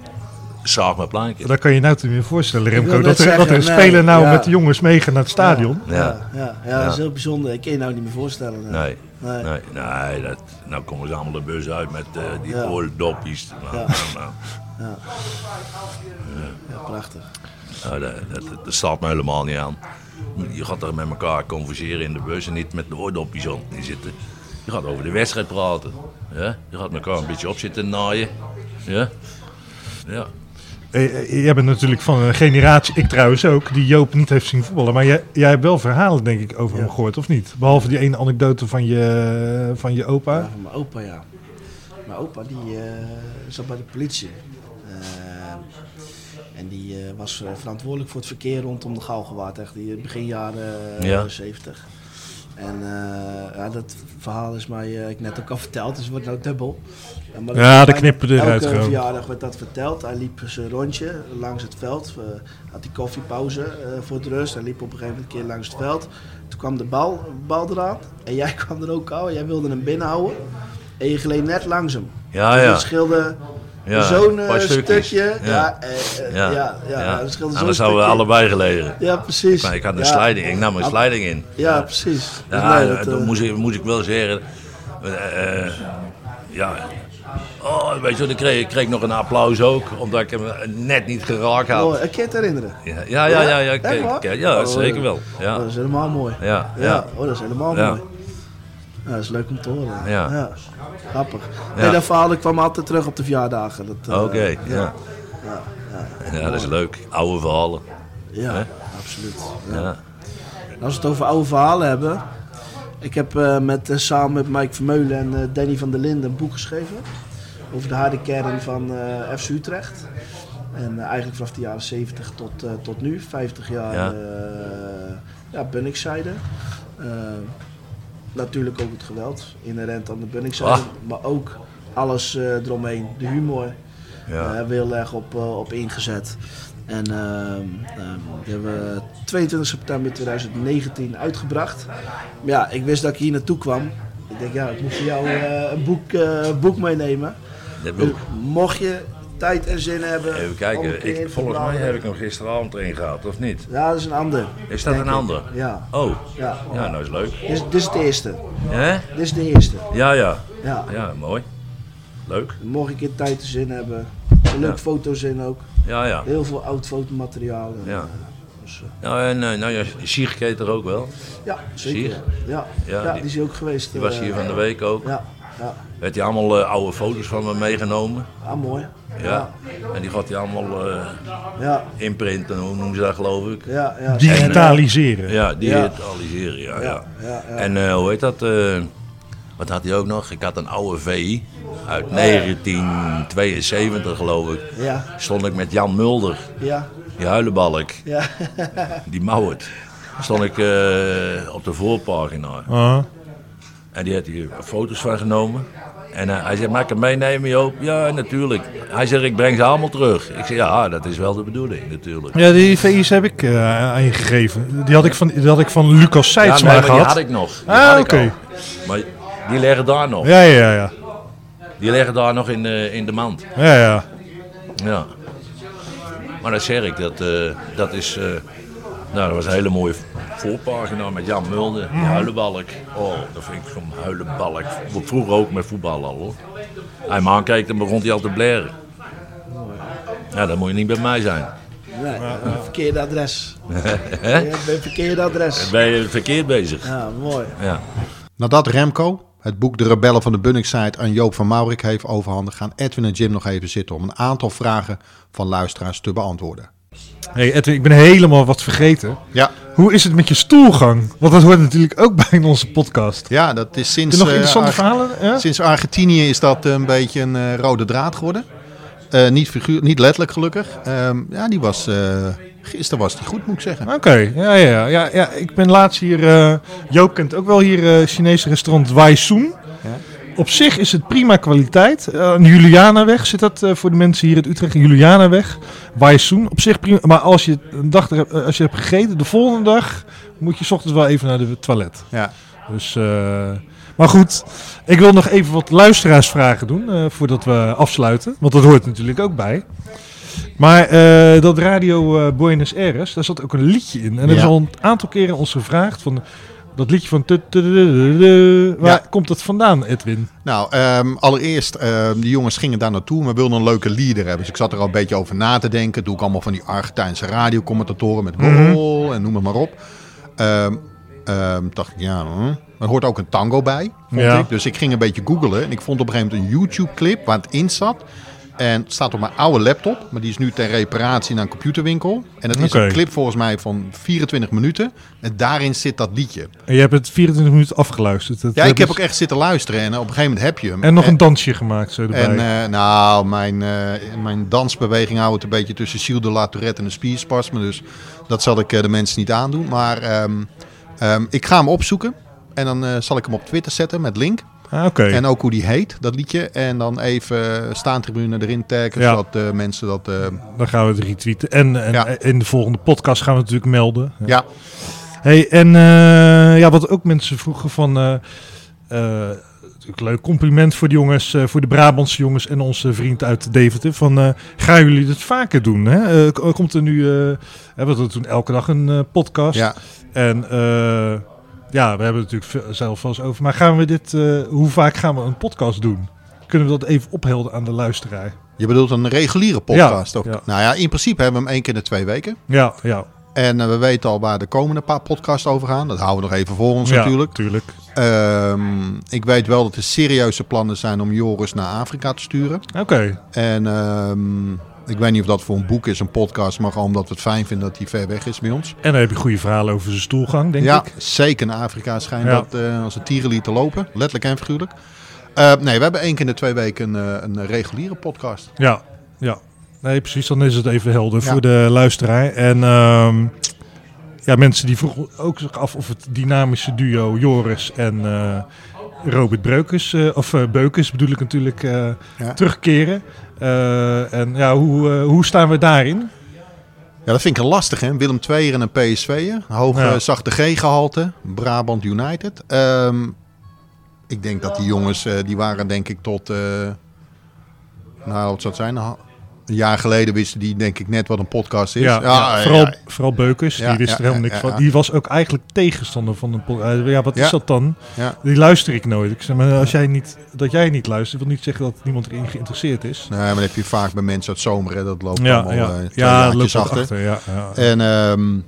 zaag plankjes. Dat kan je nou niet meer voorstellen, Remco. Dat er, dat er een speler nou ja. met de jongens meegaat naar het stadion. Ja. Ja, ja, ja, dat is heel bijzonder. Ik kan je nou niet meer voorstellen. Nee, Nee. nee, nee, dat, nou komen ze allemaal de bus uit met eh, die Ja. oordoppies. Nou, Ja. nou, nou. Ja, prachtig. Nou, dat, dat, dat staat me helemaal niet aan. Je gaat er met elkaar converseren in de bus en niet met de oordopjes op zitten. Je gaat over de wedstrijd praten. Ja? Je gaat elkaar een beetje op zitten naaien. Ja? Ja. Eh, eh, Jij bent natuurlijk van een generatie, ik trouwens ook, die Joop niet heeft zien voetballen. Maar jij, jij hebt wel verhalen, denk ik, over hem gehoord, of niet? Behalve die ene anekdote van je, van je opa. Ja, van mijn opa, ja. Mijn opa die eh, zat bij de politie. Eh, en die eh, was verantwoordelijk voor het verkeer rondom de Galgenwaard, echt die begin jaren Ja. 70. En eh, ja, dat verhaal is mij eh, ik net ook al verteld, dus het wordt nou dubbel. Ja, maar Ja, de knippen eruit Elke gewoon. verjaardag werd dat verteld. Hij liep zijn rondje langs het veld. eh, had die koffiepauze eh, voor het rust. Hij liep op een gegeven moment een keer langs het veld. Toen kwam de bal, bal eraan. En jij kwam er ook al. Jij wilde hem binnenhouden. En je gleed net langs hem. Ja, Dus ja. Scheelde Ja, zo'n eh, stukje. Ja. Ja, eh, eh, Ja, ja, ja, dat scheelde zo'n Anders zouden we allebei gelegen. Ja, precies. Maar ik had een ja. sliding, ik nam een sliding in. Ja, precies. Ja, eh, moest, ik, moest ik wel zeggen. ja. Oh, weet je, ik kreeg, ik kreeg nog een applaus ook, omdat ik hem net niet geraakt had. mooi. Ik kan je het herinneren. Ja, ja, ja, ja, ja, ja Oh, zeker wel. Ja, Dat is helemaal mooi. ja, Ja, ja. Oh, dat is helemaal Ja. mooi. Ja, dat is leuk om te horen. Ja. Grappig. Nee, dat verhaal kwam altijd terug op de verjaardagen. Dat, eh, Oké, ja. ja. Ja, dat is leuk. Oude verhalen. Ja, absoluut. Ja. En Als we het over oude verhalen hebben. Ik heb eh, met, eh, samen met Mike Vermeulen en Danny van der Linden een boek geschreven. Over de harde kern van FC Utrecht. En eigenlijk vanaf de jaren 70 tot, tot nu. 50 jaar Ja. ja. Eh, natuurlijk ook het geweld. Inherent aan de Bunningszijde. Ah. Maar ook alles eh, eromheen. De humor. Hebben we heel erg op, eh, op ingezet. En ehm, ehm, die hebben we 22 september 2019 uitgebracht. Maar ja, ik wist dat ik hier naartoe kwam. Ik denk, ja, ik moet voor jou eh, een boek, eh, boek meenemen. Dus mocht je tijd en zin hebben. Even een kijken. keer Ik, volgens mij heb ik hem gisteravond erin gehad, of niet? Ja, dat is een ander. Is dat een ik. ander? Ja. Oh, Ja, ja, nou is leuk. Dit, is, dit is het eerste. Hè? Dit is de eerste. Ja, ja. Ja. Ja, mooi. Leuk. Mocht ik in tijd en zin hebben. Er leuk Ja. foto's in ook. Ja, ja. Heel veel oud fotomateriaal. En, Ja. eh, dus, eh, Nou, en eh, nou ja, Sieg keet er ook wel. ja, zeker. Ja. Ja, Ja, die- die is hier ook geweest. Die was hier van de week ook. Ja, ja. Werd hij allemaal eh, oude foto's van me meegenomen. Ah, mooi. Ja. En die gaat hij allemaal eh Ja, imprinten, hoe noemen ze dat geloof ik? ja, ja. Digitaliseren. Ja, digitaliseren, ja. ja, Ja, ja, ja. En eh, hoe heet dat? eh, wat had hij ook nog? Ik had een oude VI uit 1972 geloof ik. Ja, Stond ik met Jan Mulder, ja, die huilenbalk, ja. die Mauert. Stond ik eh, op de voorpagina. Ah. En die had hier foto's van genomen. En eh, hij zegt, mag ik hem meenemen Joop? Ja, natuurlijk. Hij zegt, ik breng ze allemaal terug. Ik zeg, ja, dat is wel de bedoeling natuurlijk. Ja, die VI's heb ik eh, aan je gegeven. Die had ik van, die had ik van Lucas Ja, Seidsma nee, maar die gehad. had ik nog. Die Ah, oké. Maar die liggen daar nog. Ja, ja, ja. Die liggen daar nog in de, in de mand. Ja, ja. Ja. Maar dat zeg ik, dat, eh, dat is... nou, dat was een hele mooie voorpagina met Jan Mulder, die huilenbalk. Oh, dat vind ik zo'n huilenbalk. Vroeger ook met voetbal al hoor. Hij me aankeek, dan begon hij al te blaren. Ja, dat moet je niet bij mij zijn. Nee, een verkeerde adres. Ja, ik ben verkeerde adres. Ben je verkeerd bezig? Ja, mooi. Ja. Nadat Remco het boek De Rebellen van de Bunningside aan Joop van Maurik heeft overhandigd, gaan Edwin en Jim nog even zitten om een aantal vragen van luisteraars te beantwoorden. Hey Edwin, ik ben helemaal wat vergeten. Ja, Hoe is het met je stoelgang? Want dat hoort natuurlijk ook bij in onze podcast. ja dat is sinds, je nog eh, interessante verhalen? Ja? sinds Argentinië is dat een beetje een eh, rode draad geworden. Eh, niet, figuur, niet letterlijk gelukkig. Ehm, ja, die was, eh, gisteren was die goed moet ik zeggen. Oké, ja, ja, ja, ja. Ik ben laatst hier. eh Joop kent ook wel hier eh Chinese restaurant Wai Soen. Op zich is het prima kwaliteit. Eh, aan de Julianaweg zit dat eh, voor de mensen hier in Utrecht. Julianaweg, Soen. Op zich prima. Maar als je een dag hebt- als je hebt gegeten, de volgende dag moet je 's ochtends wel even naar de toilet. Ja. Dus, eh, maar goed, ik wil nog even wat luisteraarsvragen doen eh, voordat we afsluiten. Want dat hoort natuurlijk ook bij. Maar eh, dat Radio eh, Buenos Aires, daar zat ook een liedje in. En er is al een aantal keren ons gevraagd van dat liedje van... Waar Ja. komt dat vandaan, Edwin? Nou, ehm, allereerst, ehm de jongens gingen daar naartoe, maar wilden een leuke leader hebben. Dus ik zat er al een beetje over na te denken. Doe ik allemaal van die Argentijnse radiocommentatoren met goal en noem het maar op. Ehm, ehm, dacht ik, ja, hm, er hoort ook een tango bij, vond Ja. ik. Dus ik ging een beetje googlen en ik vond op een gegeven moment een YouTube-clip waar het in zat. En het staat op mijn oude laptop, maar die is nu ter reparatie naar een computerwinkel. En dat is een clip volgens mij van 24 minuten. En daarin zit dat liedje. En je hebt het 24 minuten afgeluisterd. Dat- Ja, ik heb ook echt zitten luisteren en op een gegeven moment heb je hem. En nog een dansje gemaakt zo erbij. En eh, nou, mijn, eh, mijn dansbeweging houdt een beetje tussen Gilles de La Tourette en de spierspasme. Dus dat zal ik eh, de mensen niet aandoen. Maar ehm, ehm, ik ga hem opzoeken. En dan zal ik hem op Twitter zetten met link. Ah, Oké. En ook hoe die heet, dat liedje. En dan even staantribune erin taggen, Ja. zodat de mensen dat... eh, Dan gaan we het retweeten. En, en Ja. in de volgende podcast gaan we het natuurlijk melden. ja, Hey, en eh, ja, wat ook mensen vroegen van... eh, eh, natuurlijk leuk compliment voor de jongens, eh, voor de Brabantse jongens en onze vriend uit Deventer. Van, eh, gaan jullie dit vaker doen? Hè? Eh, komt er nu, eh, we toen elke dag een eh, podcast. ja. En eh, ja, we hebben het natuurlijk zelf wel eens over. Maar gaan we dit, eh, hoe vaak gaan we een podcast doen? Kunnen we dat even ophelden aan de luisteraar? Je bedoelt een reguliere podcast? Ja, of- ja. Nou ja, in principe hebben we hem één keer in de twee weken. Ja, ja. En eh, we weten al waar de komende paar podcasts over gaan. Dat houden we nog even voor ons ja, natuurlijk. Tuurlijk. Ehm, ik weet wel dat er serieuze plannen zijn om Joris naar Afrika te sturen. Oké. En ehm, Ik weet niet of dat voor een boek is, een podcast, maar gewoon omdat we het fijn vinden dat hij ver weg is bij ons. En dan heb je goede verhalen over zijn stoelgang, denk ja, ik. zeker in Afrika schijnt Ja. dat eh, als een tierenlier te lopen. Letterlijk en figuurlijk. Eh, nee, we hebben één keer in de twee weken een, eh, een reguliere podcast. Ja, ja. Nee, precies. Dan is het even helder Ja. voor de luisteraar. En ehm, ja, mensen die vroegen ook zich af of het dynamische duo Joris en Robert Breukers, of Beukers bedoel ik natuurlijk, Ja. terugkeren. Eh, en ja, hoe, eh, hoe staan we daarin? Ja, dat vind ik een lastig, hè? Willem II en een PSV'er. Hoog Ja. zachte G-gehalte. Brabant United. Ehm, ik denk dat die jongens, eh, die waren denk ik tot... nou, wat zou het zijn? Een jaar geleden wisten die denk ik net wat een podcast is. Ja, Ja, ja, ja, vooral, vooral Beukers, die wist er helemaal niks van. Die was ook eigenlijk tegenstander van een podcast. Ja, wat is dat dan? Die luister ik nooit. Ik zeg maar, als jij niet, dat jij niet luistert, wil niet zeggen dat niemand erin geïnteresseerd is. Nee, maar dat heb je vaak bij mensen uit Zomeren. Dat loopt allemaal ja, eh, twee ja loopt achter. achter. Ja, ja. En ehm,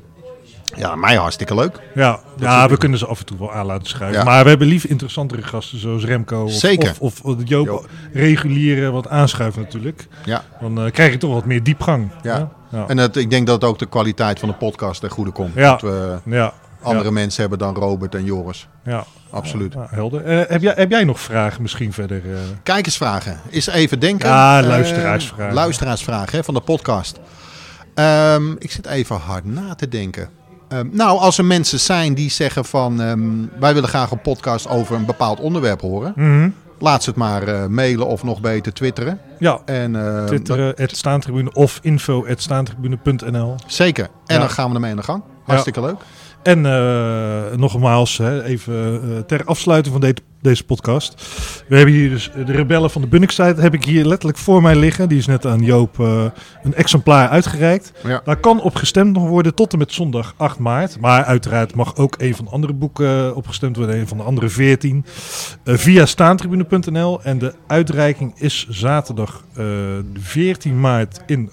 ja, mij hartstikke leuk. Ja, ja we kunnen ze af en toe wel aan laten schuiven. Ja. Maar we hebben liever interessantere gasten zoals Remco of, Zeker. of, of Joop, Joop. reguliere wat aanschuiven natuurlijk. Ja. Dan eh, krijg je toch wat meer diepgang. Ja. En het, ik denk dat ook de kwaliteit van de podcast ten goede komt. Ja. Dat we ja. andere mensen hebben dan Robert en Joris. ja. Absoluut. Helder. Eh, heb, jij, heb jij nog vragen misschien verder? eh? Kijkersvragen. Is even denken. Ja, luisteraarsvragen. luisteraarsvragen hè, van de podcast. Ehm, ik zit even hard na te denken. Ehm, nou, als er mensen zijn die zeggen van... ehm, wij willen graag een podcast over een bepaald onderwerp horen. Mhm. Laat ze het maar eh, mailen of nog beter twitteren. Ja, En, ehm, twitteren, het staantribune of info dat- zeker. En Ja. dan gaan we ermee aan de gang. Hartstikke leuk. En eh, nogmaals, hè, even eh, ter afsluiting van de- deze podcast. We hebben hier dus de rebellen van de Bunnikstijd. Heb ik hier letterlijk voor mij liggen. Die is net aan Joop eh, een exemplaar uitgereikt. Ja. Daar kan op gestemd nog worden tot en met zondag 8 maart. Maar uiteraard mag ook een van de andere boeken opgestemd worden. Een van de andere 14. eh, via staantribune.nl. En de uitreiking is zaterdag eh, 14 maart in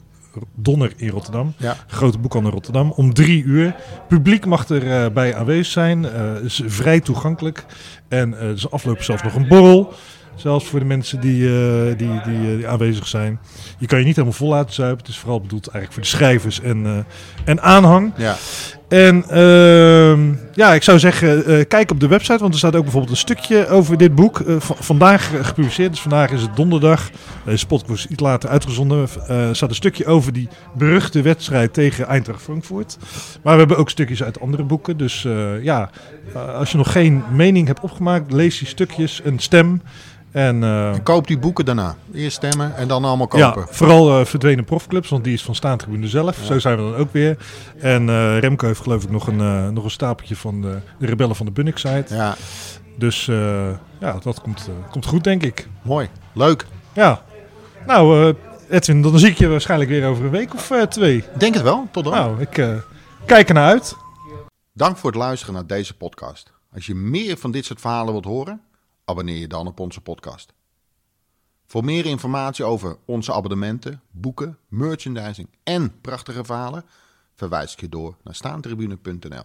Donner in Rotterdam. Ja. Grote boekhandel in Rotterdam. Om drie uur. Publiek mag er eh, bij aanwezig zijn. Eh is vrij toegankelijk. En eh, er is afloop zelfs nog een borrel. Zelfs voor de mensen die, eh, die, die, eh, die aanwezig zijn. Je kan je niet helemaal vol laten zuipen. Het is vooral bedoeld eigenlijk voor de schrijvers en, eh, en aanhang. Ja. En ehm, ja, ik zou zeggen, eh, kijk op de website, want er staat ook bijvoorbeeld een stukje over dit boek. eh, vandaag eh, gepubliceerd, dus vandaag is het donderdag. Deze podcast is iets later uitgezonden. Eh, er staat een stukje over die beruchte wedstrijd tegen Eintracht Frankfurt. Maar we hebben ook stukjes uit andere boeken. Dus eh, ja, eh, als je nog geen mening hebt opgemaakt, lees die stukjes en stem. En eh, Koop die boeken daarna. Eerst stemmen en dan allemaal ja, kopen. vooral eh, verdwenen profclubs, want die is van Staantribune zelf. Zo zijn we dan ook weer. En eh, Remco heeft geloof ik nog een, eh, nog een stapeltje van de, de rebellen van de Bunnik-site. Ja, Dus eh, ja, dat komt, eh, komt goed, denk ik. mooi. Leuk. Ja. Nou, Edwin, dan zie ik je waarschijnlijk weer over een week of twee. Denk het wel. Tot dan. Nou, ik kijk ernaar uit. Dank voor het luisteren naar deze podcast. Als je meer van dit soort verhalen wilt horen, abonneer je dan op onze podcast. Voor meer informatie over onze abonnementen, boeken, merchandising en prachtige verhalen, verwijs ik je door naar staantribune.nl.